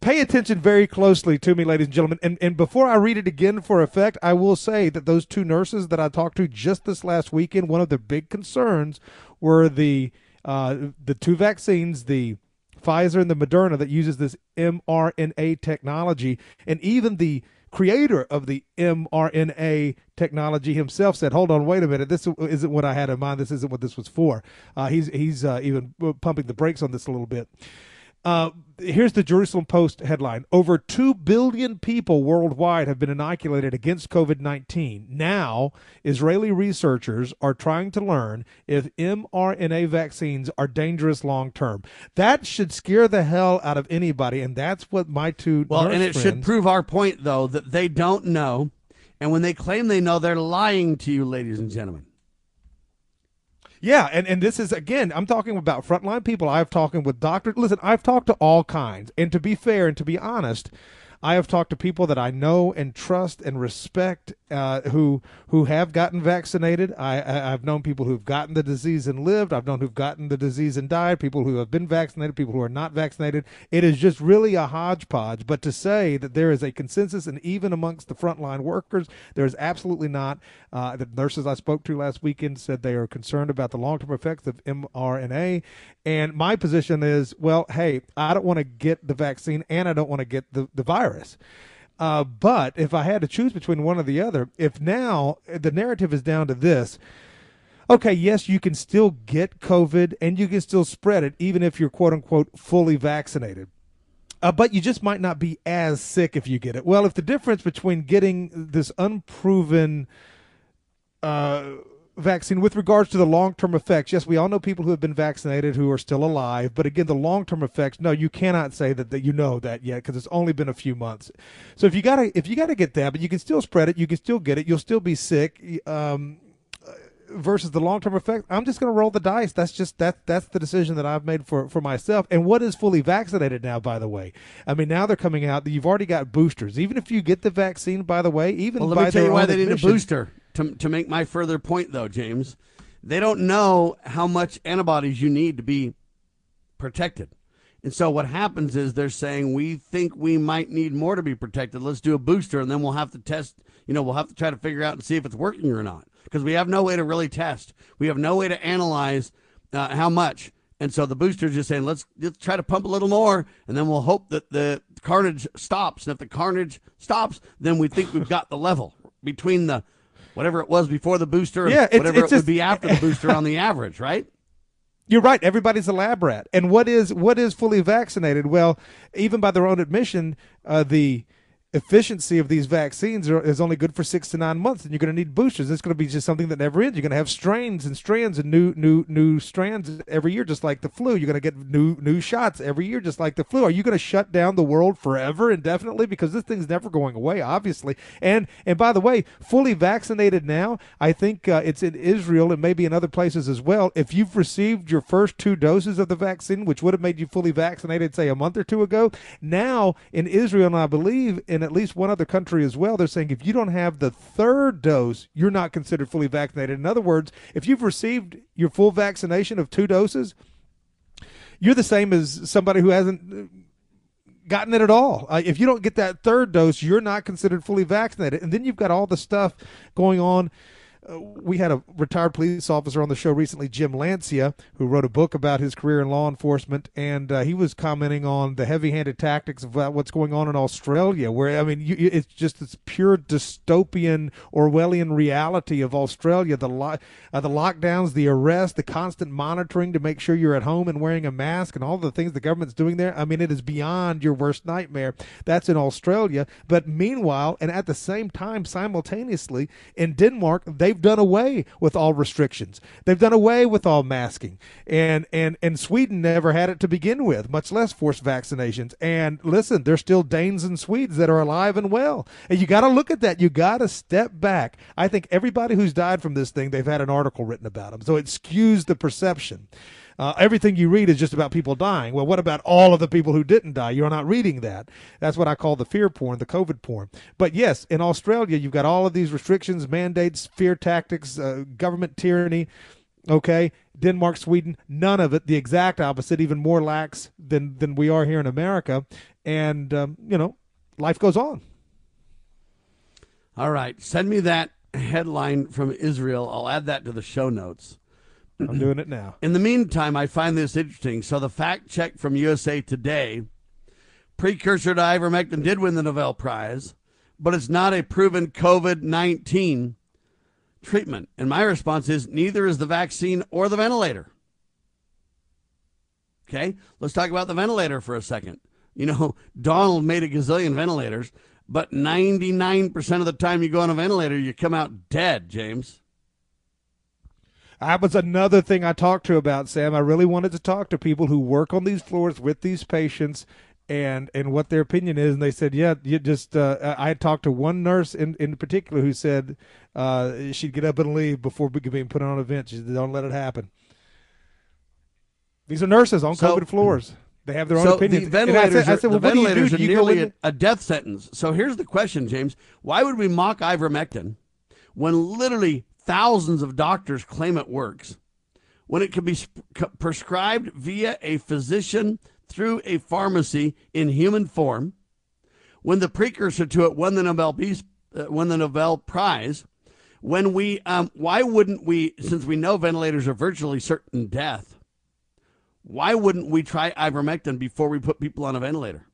pay attention very closely to me, ladies and gentlemen. And, and before I read it again for effect, I will say that those two nurses that I talked to just this last weekend, one of their big concerns were the uh, the two vaccines, the Pfizer and the Moderna, that uses this mRNA technology, and even the creator of the mRNA technology himself said, "Hold on, wait a minute. This isn't what I had in mind. This isn't what this was for." Uh, he's he's uh, even pumping the brakes on this a little bit. Uh, here's the Jerusalem Post headline Over 2 billion people worldwide have been inoculated against COVID 19. Now, Israeli researchers are trying to learn if mRNA vaccines are dangerous long term. That should scare the hell out of anybody, and that's what my two. Well, and it friends, should prove our point, though, that they don't know. And when they claim they know, they're lying to you, ladies and gentlemen. Yeah, and, and this is again, I'm talking about frontline people. I've talking with doctors. Listen, I've talked to all kinds, and to be fair and to be honest, I have talked to people that I know and trust and respect uh, who who have gotten vaccinated. I, I have known people who've gotten the disease and lived. I've known who've gotten the disease and died. People who have been vaccinated. People who are not vaccinated. It is just really a hodgepodge. But to say that there is a consensus, and even amongst the frontline workers, there is absolutely not. Uh, the nurses I spoke to last weekend said they are concerned about the long term effects of mRNA. And my position is, well, hey, I don't want to get the vaccine and I don't want to get the, the virus. Uh, but if I had to choose between one or the other, if now the narrative is down to this, okay, yes, you can still get COVID and you can still spread it, even if you're quote unquote fully vaccinated. Uh, but you just might not be as sick if you get it. Well, if the difference between getting this unproven uh, vaccine with regards to the long-term effects. Yes we all know people who have been vaccinated who are still alive but again the long-term effects no you cannot say that, that you know that yet because it's only been a few months. So if you gotta if you gotta get that but you can still spread it you can still get it you'll still be sick um, versus the long-term effect i'm just going to roll the dice. That's just that that's the decision that i've made for for myself. And what is fully vaccinated now by the way? I mean now they're coming out you've already got boosters. Even if you get the vaccine by the way even well, let me tell you why they need a booster to, to make my further point, though, James, they don't know how much antibodies you need to be protected. And so what happens is they're saying, we think we might need more to be protected. Let's do a booster, and then we'll have to test, you know, we'll have to try to figure out and see if it's working or not. Because we have no way to really test. We have no way to analyze uh, how much. And so the booster's just saying, let's, let's try to pump a little more, and then we'll hope that the carnage stops. And if the carnage stops, then we think we've got the level between the whatever it was before the booster, yeah, it's, whatever it's it just, would be after the booster on the average, right? You're right. Everybody's a lab rat. And what is what is fully vaccinated? Well, even by their own admission, uh, the efficiency of these vaccines are, is only good for six to nine months, and you're going to need boosters. It's going to be just something that never ends. You're going to have strains and strands and new new new strands every year, just like the flu. You're going to get new new shots every year, just like the flu. Are you going to shut down the world forever indefinitely? Because this thing's never going away, obviously. And and by the way, fully vaccinated now, I think uh, it's in Israel and maybe in other places as well. If you've received your first two doses of the vaccine, which would have made you fully vaccinated, say a month or two ago, now in Israel, and I believe in in at least one other country as well, they're saying if you don't have the third dose, you're not considered fully vaccinated. In other words, if you've received your full vaccination of two doses, you're the same as somebody who hasn't uh, gotten it at all. Uh, if you don't get that third dose, you're not considered fully vaccinated. And then you've got all the stuff going on we had a retired police officer on the show recently, Jim Lancia, who wrote a book about his career in law enforcement, and uh, he was commenting on the heavy-handed tactics of what's going on in Australia, where I mean, you, it's just this pure dystopian Orwellian reality of Australia. The lo- uh, the lockdowns, the arrest, the constant monitoring to make sure you're at home and wearing a mask, and all the things the government's doing there. I mean, it is beyond your worst nightmare. That's in Australia, but meanwhile, and at the same time, simultaneously in Denmark, they've done away with all restrictions. They've done away with all masking. And and and Sweden never had it to begin with, much less forced vaccinations. And listen, there's still Danes and Swedes that are alive and well. And you got to look at that. You got to step back. I think everybody who's died from this thing, they've had an article written about them. So it skews the perception. Uh, everything you read is just about people dying. Well, what about all of the people who didn't die? You're not reading that. That's what I call the fear porn, the COVID porn. But yes, in Australia, you've got all of these restrictions, mandates, fear tactics, uh, government tyranny. Okay, Denmark, Sweden, none of it. The exact opposite, even more lax than than we are here in America. And um, you know, life goes on. All right, send me that headline from Israel. I'll add that to the show notes. I'm doing it now. In the meantime, I find this interesting. So the fact check from USA Today, precursor to ivermectin did win the Nobel Prize, but it's not a proven COVID-19 treatment. And my response is neither is the vaccine or the ventilator. Okay, let's talk about the ventilator for a second. You know, Donald made a gazillion ventilators, but 99% of the time you go on a ventilator, you come out dead, James. That was another thing I talked to about, Sam. I really wanted to talk to people who work on these floors with these patients and and what their opinion is. And they said, yeah, you just. Uh, I talked to one nurse in in particular who said uh, she'd get up and leave before being put on a vent. She said, don't let it happen. These are nurses on so, COVID floors. They have their own so opinions. The ventilators, I said, I said, well, the ventilators do? are nearly a, a death sentence. So here's the question, James: Why would we mock ivermectin when literally thousands of doctors claim it works when it can be prescribed via a physician through a pharmacy in human form, when the precursor to it won the Nobel Peace, uh, won the Nobel Prize, when we, um, why wouldn't we, since we know ventilators are virtually certain death, why wouldn't we try ivermectin before we put people on a ventilator?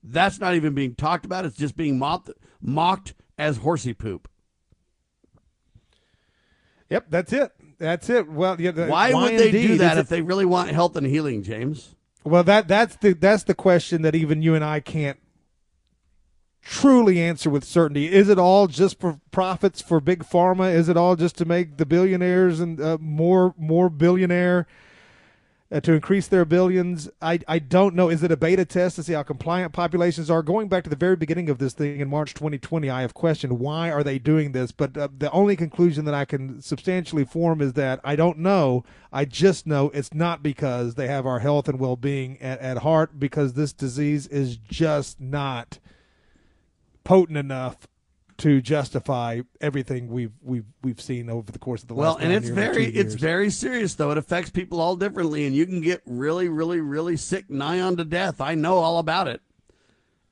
That's not even being talked about. It's just being mocked, mocked as horsey poop. Yep, that's it. That's it. Well, yeah. The, why, why, would they do that if they really want health and healing, James? Well, that that's the that's the question that even you and I can't truly answer with certainty. Is it all just for profits for big pharma? Is it all just to make the billionaires and uh, more more billionaire? Uh, to increase their billions. I, I don't know. Is it a beta test to see how compliant populations are? Going back to the very beginning of this thing in March 2020, I have questioned why are they doing this. But uh, the only conclusion that I can substantially form is that I don't know. I just know it's not because they have our health and well-being at, at heart, because this disease is just not potent enough to justify everything we've we've we've seen over the course of the well, last. Well, and it's very it's very serious though. It affects people all differently, and you can get really, really, really sick, nigh on to death. I know all about it.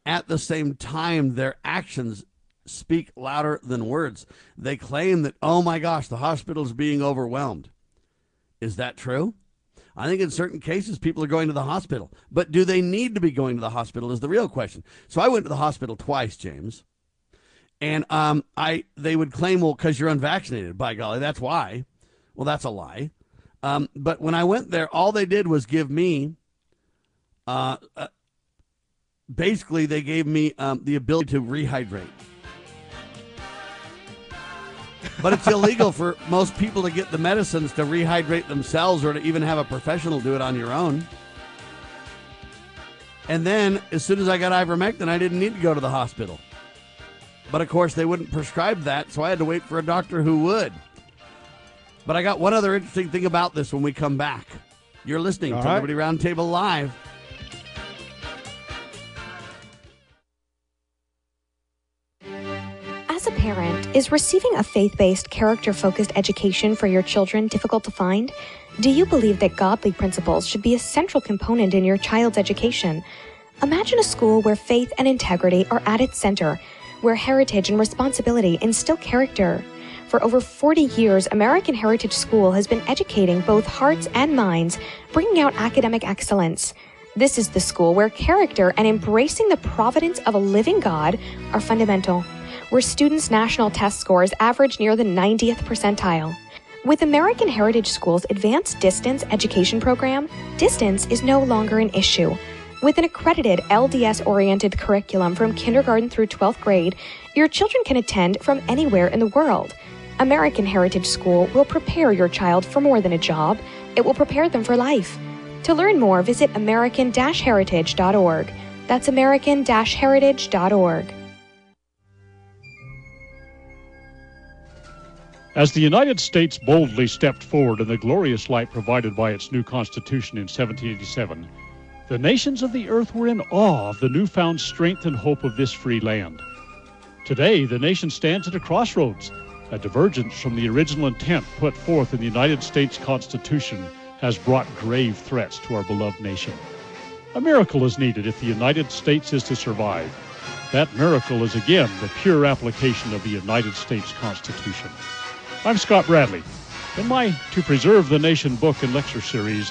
At the same time, their actions speak louder than words. They claim that, oh my gosh, the hospital's being overwhelmed. Is that true? I think in certain cases people are going to the hospital, but do they need to be going to the hospital is the real question. So I went to the hospital twice, James. And um, I they would claim, well, because you're unvaccinated. By golly, that's why. Well, that's a lie. Um, but when I went there, all they did was give me, uh, uh basically, they gave me um, the ability to rehydrate. but it's illegal for most people to get the medicines to rehydrate themselves or to even have a professional do it on your own. And then, as soon as I got ivermectin, I didn't need to go to the hospital. But of course, they wouldn't prescribe that, so I had to wait for a doctor who would. But I got one other interesting thing about this when we come back. You're listening All to right. Liberty Roundtable Live. As a parent, is receiving a faith based, character focused education for your children difficult to find? Do you believe that godly principles should be a central component in your child's education? Imagine a school where faith and integrity are at its center where heritage and responsibility instill character. For over 40 years, American Heritage School has been educating both hearts and minds, bringing out academic excellence. This is the school where character and embracing the providence of a living God are fundamental, where students' national test scores average near the 90th percentile. With American Heritage School's advanced distance education program, distance is no longer an issue. With an accredited LDS oriented curriculum from kindergarten through 12th grade, your children can attend from anywhere in the world. American Heritage School will prepare your child for more than a job, it will prepare them for life. To learn more, visit American Heritage.org. That's American Heritage.org. As the United States boldly stepped forward in the glorious light provided by its new Constitution in 1787, the nations of the earth were in awe of the newfound strength and hope of this free land. Today, the nation stands at a crossroads a divergence from the original intent put forth in the United States Constitution has brought grave threats to our beloved nation. A miracle is needed if the United States is to survive. That miracle is again the pure application of the United States Constitution. I'm Scott Bradley. In my To Preserve the Nation book and lecture series,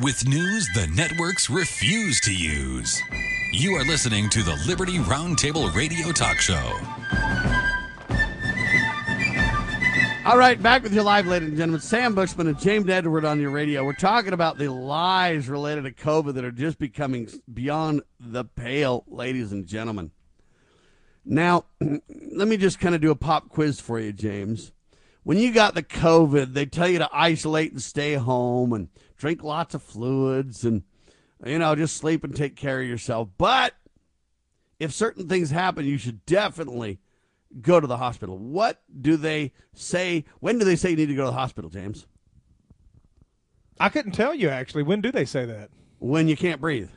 With news the networks refuse to use. You are listening to the Liberty Roundtable Radio Talk Show. All right, back with you live, ladies and gentlemen. Sam Bushman and James Edward on your radio. We're talking about the lies related to COVID that are just becoming beyond the pale, ladies and gentlemen. Now, let me just kind of do a pop quiz for you, James. When you got the COVID, they tell you to isolate and stay home and drink lots of fluids and you know, just sleep and take care of yourself. But if certain things happen, you should definitely go to the hospital. What do they say? When do they say you need to go to the hospital, James? I couldn't tell you actually. When do they say that? When you can't breathe.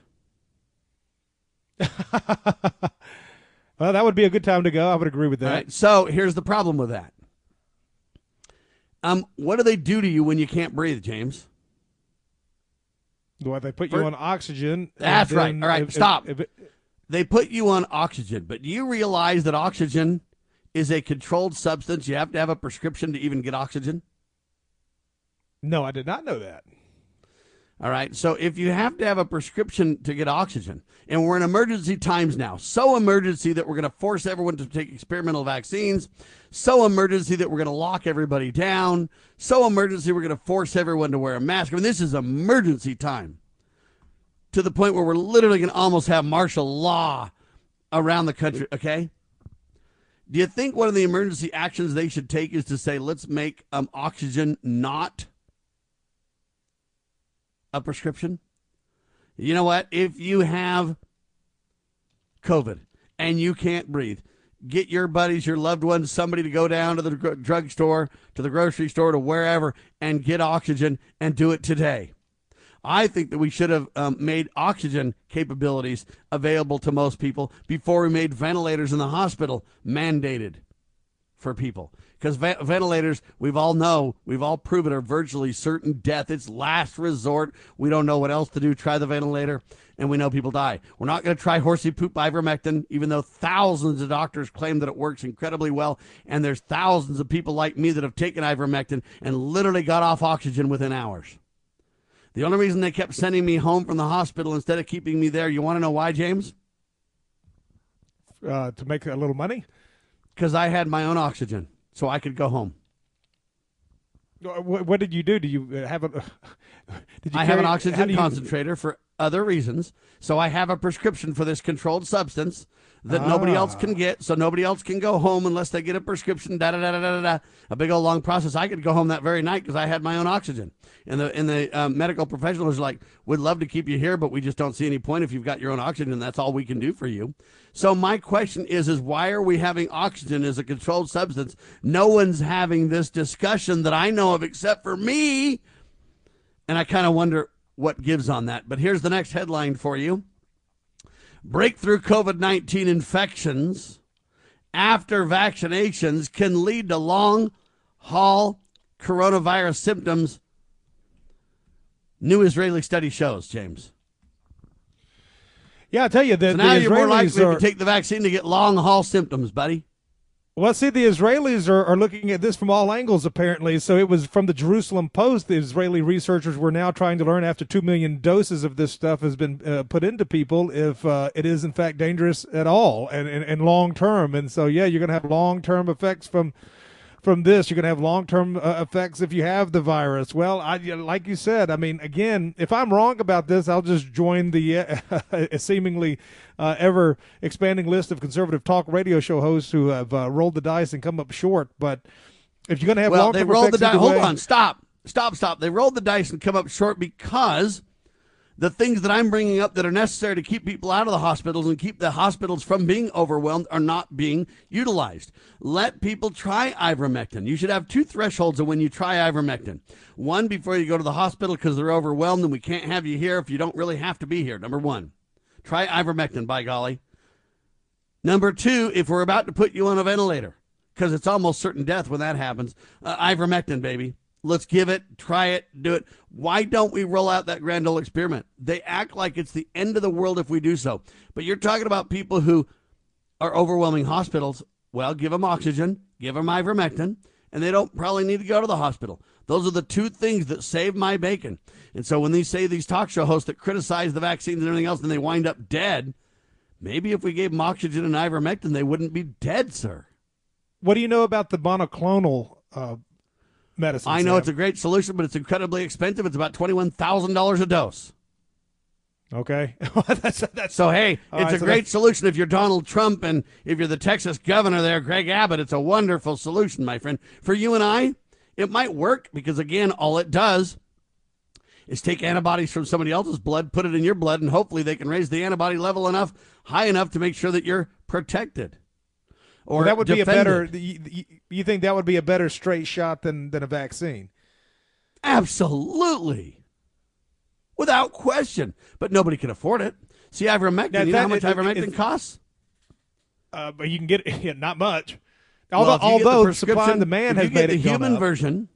well, that would be a good time to go. I would agree with that. Right, so here's the problem with that. Um, what do they do to you when you can't breathe, James? What they put you For, on oxygen? That's right. All right, if, stop. If, if it, they put you on oxygen, but do you realize that oxygen is a controlled substance? You have to have a prescription to even get oxygen. No, I did not know that. All right. So if you have to have a prescription to get oxygen, and we're in emergency times now, so emergency that we're going to force everyone to take experimental vaccines, so emergency that we're going to lock everybody down, so emergency we're going to force everyone to wear a mask. I mean, this is emergency time to the point where we're literally going to almost have martial law around the country. Okay. Do you think one of the emergency actions they should take is to say, let's make um, oxygen not a prescription? You know what? If you have COVID and you can't breathe, get your buddies, your loved ones, somebody to go down to the drugstore, to the grocery store, to wherever, and get oxygen and do it today. I think that we should have um, made oxygen capabilities available to most people before we made ventilators in the hospital mandated for people because va- ventilators, we've all know, we've all proven are virtually certain death. It's last resort. We don't know what else to do. Try the ventilator, and we know people die. We're not going to try horsey poop ivermectin, even though thousands of doctors claim that it works incredibly well, and there's thousands of people like me that have taken ivermectin and literally got off oxygen within hours. The only reason they kept sending me home from the hospital instead of keeping me there, you want to know why, James? Uh, to make a little money? Because I had my own oxygen so I could go home. What, what did you do? Do you uh, have a? Did you I carry, have an oxygen concentrator you, for other reasons. So I have a prescription for this controlled substance that ah. nobody else can ah. get. So nobody else can go home unless they get a prescription. Da da da da da da. A big old long process. I could go home that very night because I had my own oxygen. And the and the uh, medical professionals are like, "We'd love to keep you here, but we just don't see any point if you've got your own oxygen. That's all we can do for you." So my question is: Is why are we having oxygen as a controlled substance? No one's having this discussion that I know of except for me. And I kind of wonder what gives on that. But here's the next headline for you Breakthrough COVID 19 infections after vaccinations can lead to long haul coronavirus symptoms. New Israeli study shows, James. Yeah, I tell you that so now the you're Israelis more likely are, to take the vaccine to get long haul symptoms, buddy. Well, see, the Israelis are, are looking at this from all angles, apparently. So it was from the Jerusalem Post. The Israeli researchers were now trying to learn after 2 million doses of this stuff has been uh, put into people if uh, it is, in fact, dangerous at all and, and, and long term. And so, yeah, you're going to have long term effects from from this. You're going to have long term uh, effects if you have the virus. Well, I, like you said, I mean, again, if I'm wrong about this, I'll just join the uh, seemingly uh, ever expanding list of conservative talk radio show hosts who have uh, rolled the dice and come up short. But if you're going to have well, long they rolled the dice. Hold on, stop, stop, stop. They rolled the dice and come up short because the things that I'm bringing up that are necessary to keep people out of the hospitals and keep the hospitals from being overwhelmed are not being utilized. Let people try ivermectin. You should have two thresholds of when you try ivermectin. One before you go to the hospital because they're overwhelmed and we can't have you here if you don't really have to be here. Number one, try ivermectin, by golly. Number two, if we're about to put you on a ventilator because it's almost certain death when that happens, uh, ivermectin, baby. Let's give it, try it, do it. Why don't we roll out that grand old experiment? They act like it's the end of the world if we do so. But you're talking about people who are overwhelming hospitals. Well, give them oxygen, give them ivermectin, and they don't probably need to go to the hospital. Those are the two things that save my bacon. And so when they say these talk show hosts that criticize the vaccines and everything else, and they wind up dead, maybe if we gave them oxygen and ivermectin, they wouldn't be dead, sir. What do you know about the monoclonal uh, medicine. I know it's a great solution, but it's incredibly expensive. It's about twenty one thousand dollars a dose. Okay, that's, that's, so hey, it's right, a so great solution if you're Donald Trump and if you're the Texas governor there, Greg Abbott. It's a wonderful solution, my friend. For you and I, it might work because again, all it does is take antibodies from somebody else's blood, put it in your blood, and hopefully they can raise the antibody level enough high enough to make sure that you're protected or well, that would defended. be a better. You, you think that would be a better straight shot than than a vaccine? Absolutely, without question. But nobody can afford it. See, ivermectin. Now, you know how much ivermectin costs? Uh, but you can get it, yeah, not much. Although, well, although the supply and demand has made the it human version.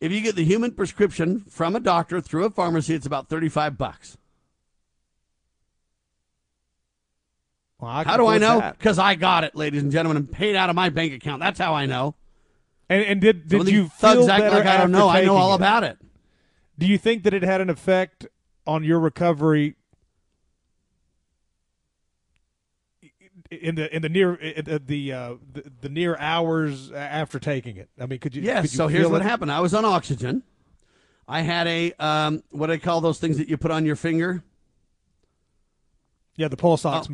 If you get the human prescription from a doctor through a pharmacy, it's about thirty-five bucks. Well, how do I know? Because I got it, ladies and gentlemen, and paid out of my bank account. That's how I know. And, and did did you thugs act like I don't know? I know all it? about it. Do you think that it had an effect on your recovery in the in the near in the, uh, the, the near hours after taking it? I mean, could you? Yes. Could you so here's it? what happened. I was on oxygen. I had a um, what do I call those things that you put on your finger? Yeah, the pulse ox oh.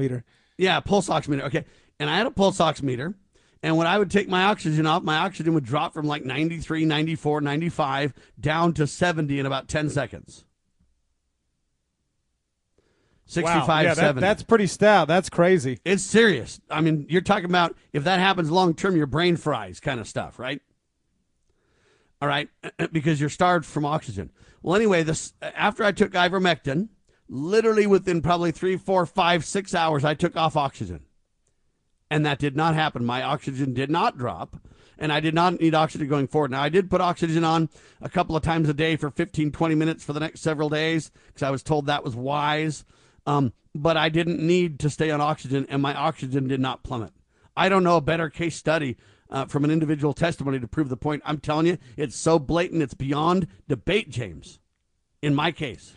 Yeah, pulse oximeter. Okay. And I had a pulse oximeter. And when I would take my oxygen off, my oxygen would drop from like 93, 94, 95 down to 70 in about 10 seconds. 65, wow. yeah, 70. That, that's pretty stout. That's crazy. It's serious. I mean, you're talking about if that happens long term, your brain fries kind of stuff, right? All right, because you're starved from oxygen. Well, anyway, this after I took ivermectin, literally within probably three, four, five, six hours, I took off oxygen. And that did not happen. My oxygen did not drop, and I did not need oxygen going forward. Now, I did put oxygen on a couple of times a day for 15, 20 minutes for the next several days because I was told that was wise. Um, but I didn't need to stay on oxygen, and my oxygen did not plummet. I don't know a better case study uh, from an individual testimony to prove the point. I'm telling you, it's so blatant, it's beyond debate, James, in my case.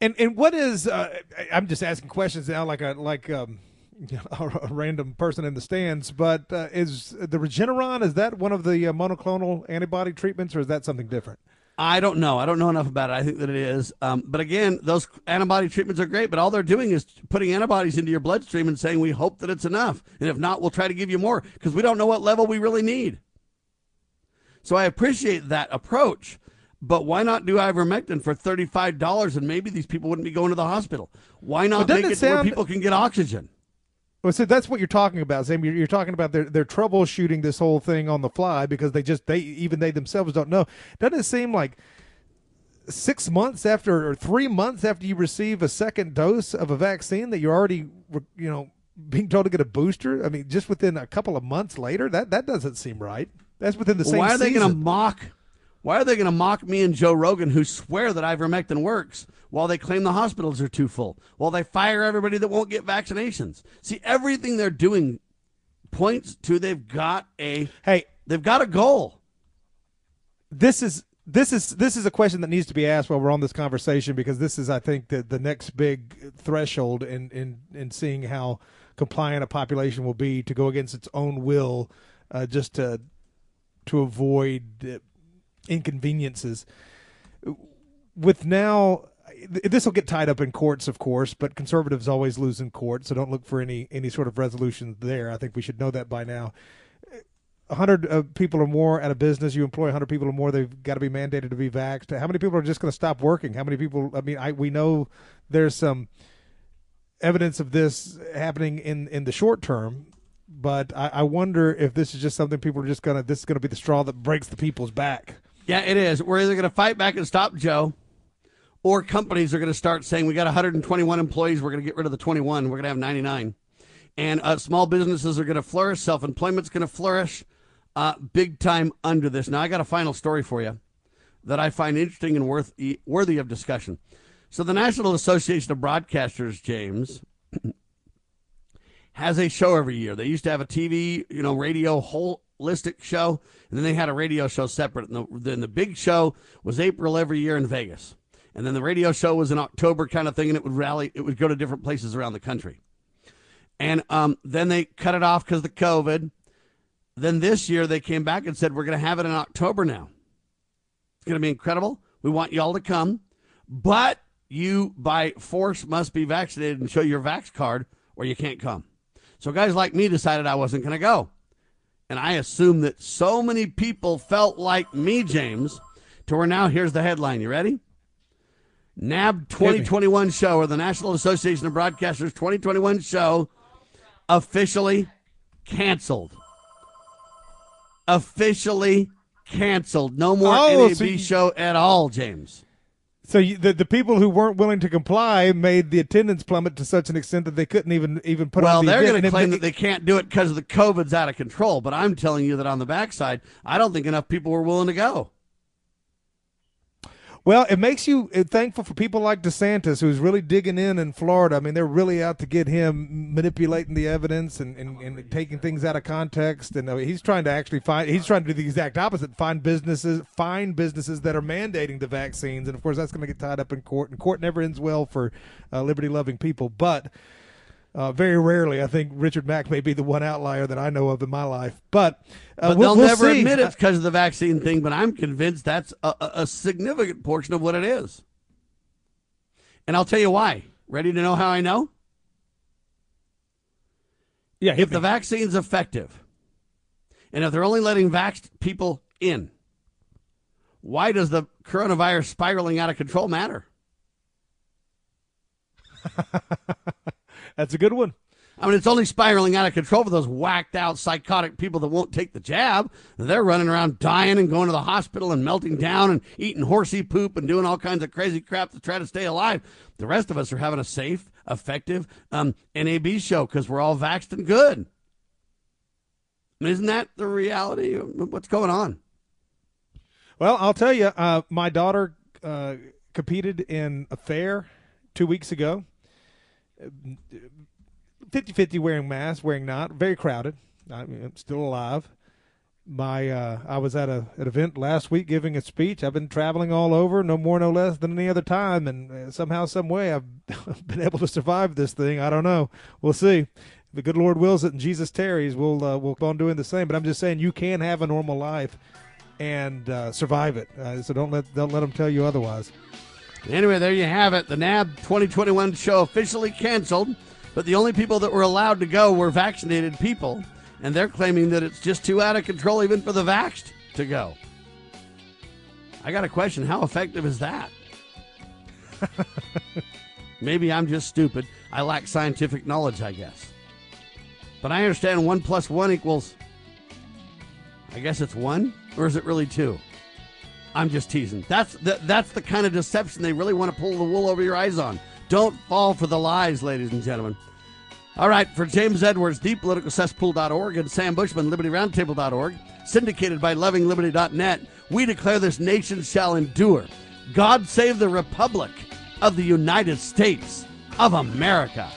And and what is? Uh, I'm just asking questions now, like a like um, a random person in the stands. But uh, is the Regeneron is that one of the uh, monoclonal antibody treatments, or is that something different? I don't know. I don't know enough about it. I think that it is. Um, but again, those antibody treatments are great, but all they're doing is putting antibodies into your bloodstream and saying, we hope that it's enough. And if not, we'll try to give you more because we don't know what level we really need. So I appreciate that approach. But why not do ivermectin for $35 and maybe these people wouldn't be going to the hospital? Why not make it, it sound... where people can get oxygen? Well, so that's what you're talking about, Sam. You're, you're, talking about they're, they're troubleshooting this whole thing on the fly because they just they even they themselves don't know. Doesn't it seem like six months after or three months after you receive a second dose of a vaccine that you're already you know being told to get a booster? I mean, just within a couple of months later, that that doesn't seem right. That's within the same. Why are they going to mock? Why are they going to mock me and Joe Rogan, who swear that ivermectin works? while they claim the hospitals are too full, while they fire everybody that won't get vaccinations. See, everything they're doing points to they've got a hey, they've got a goal. This is this is this is a question that needs to be asked while we're on this conversation because this is, I think, the the next big threshold in in in seeing how compliant a population will be to go against its own will, uh, just to to avoid uh, inconveniences. With now this will get tied up in courts, of course, but conservatives always lose in court, so don't look for any any sort of resolution there. I think we should know that by now. 100 uh, people or more at a business, you employ 100 people or more, they've got to be mandated to be vaxxed. How many people are just going to stop working? How many people? I mean, I we know there's some evidence of this happening in in the short term, but I, I wonder if this is just something people are just going to. This is going to be the straw that breaks the people's back. Yeah, it is. We're either going to fight back and stop Joe or companies are going to start saying we got 121 employees, we're going to get rid of the 21, we're going to have 99. And uh, small businesses are going to flourish, self employment's going to flourish uh, big time under this. Now, I got a final story for you that I find interesting and worth, worthy of discussion. So, the National Association of Broadcasters, James, has a show every year. They used to have a TV, you know, radio holistic show, and then they had a radio show separate. And the, then the big show was April every year in Vegas and then the radio show was in October kind of thing, and it would rally, it would go to different places around the country. And um, then they cut it off because of the COVID. Then this year they came back and said, We're going to have it in October now. It's going to be incredible. We want y'all to come, but you by force must be vaccinated and show your vax card or you can't come. So guys like me decided I wasn't going to go. And I assume that so many people felt like me, James, to where now here's the headline. You ready? NAB 2021 show, or the National Association of Broadcasters 2021 show, officially canceled. Officially canceled. No more oh, NAB so you, show at all, James. So you, the the people who weren't willing to comply made the attendance plummet to such an extent that they couldn't even even put well, on the they're going to claim that they can't do it because the COVID's out of control. But I'm telling you that on the backside, I don't think enough people were willing to go. Well, it makes you uh, thankful for people like DeSantis, who's really digging in in Florida. I mean, they're really out to get him manipulating the evidence and, and, and taking things out of context. And uh, he's trying to actually find, he's trying to do the exact opposite find businesses, find businesses that are mandating the vaccines. And of course, that's going to get tied up in court. And court never ends well for uh, liberty loving people. But uh, very rarely, I think Richard Mack may be the one outlier that I know of in my life. But, uh, but we'll, they'll we'll never see. admit it because of the vaccine thing. But I'm convinced that's a, a significant portion of what it is. And I'll tell you why. Ready to know how I know? Yeah, if me. the vaccine's effective, and if they're only letting vaxxed people in, why does the coronavirus spiraling out of control matter? That's a good one. I mean, it's only spiraling out of control for those whacked out psychotic people that won't take the jab. They're running around dying and going to the hospital and melting down and eating horsey poop and doing all kinds of crazy crap to try to stay alive. The rest of us are having a safe, effective um, NAB show because we're all vaxxed and good. Isn't that the reality of what's going on? Well, I'll tell you, uh, my daughter uh, competed in a fair two weeks ago 50 50 wearing masks, wearing not. Very crowded. I am still alive. My uh, I was at a an event last week giving a speech. I've been traveling all over, no more, no less than any other time, and uh, somehow, some way, I've been able to survive this thing. I don't know. We'll see. The good Lord wills it, and Jesus tarries, we'll uh, we'll go on doing the same. But I'm just saying, you can have a normal life and uh, survive it. Uh, so don't let don't let them tell you otherwise. Anyway, there you have it. The NAB 2021 show officially canceled, but the only people that were allowed to go were vaccinated people, and they're claiming that it's just too out of control even for the vaxxed to go. I got a question. How effective is that? Maybe I'm just stupid. I lack scientific knowledge, I guess. But I understand one plus one equals. I guess it's one, or is it really two? I'm just teasing. That's the, that's the kind of deception they really want to pull the wool over your eyes on. Don't fall for the lies, ladies and gentlemen. All right, for James Edwards, thepoliticalcesspool.org, and Sam Bushman, libertyroundtable.org, syndicated by lovingliberty.net, we declare this nation shall endure. God save the Republic of the United States of America.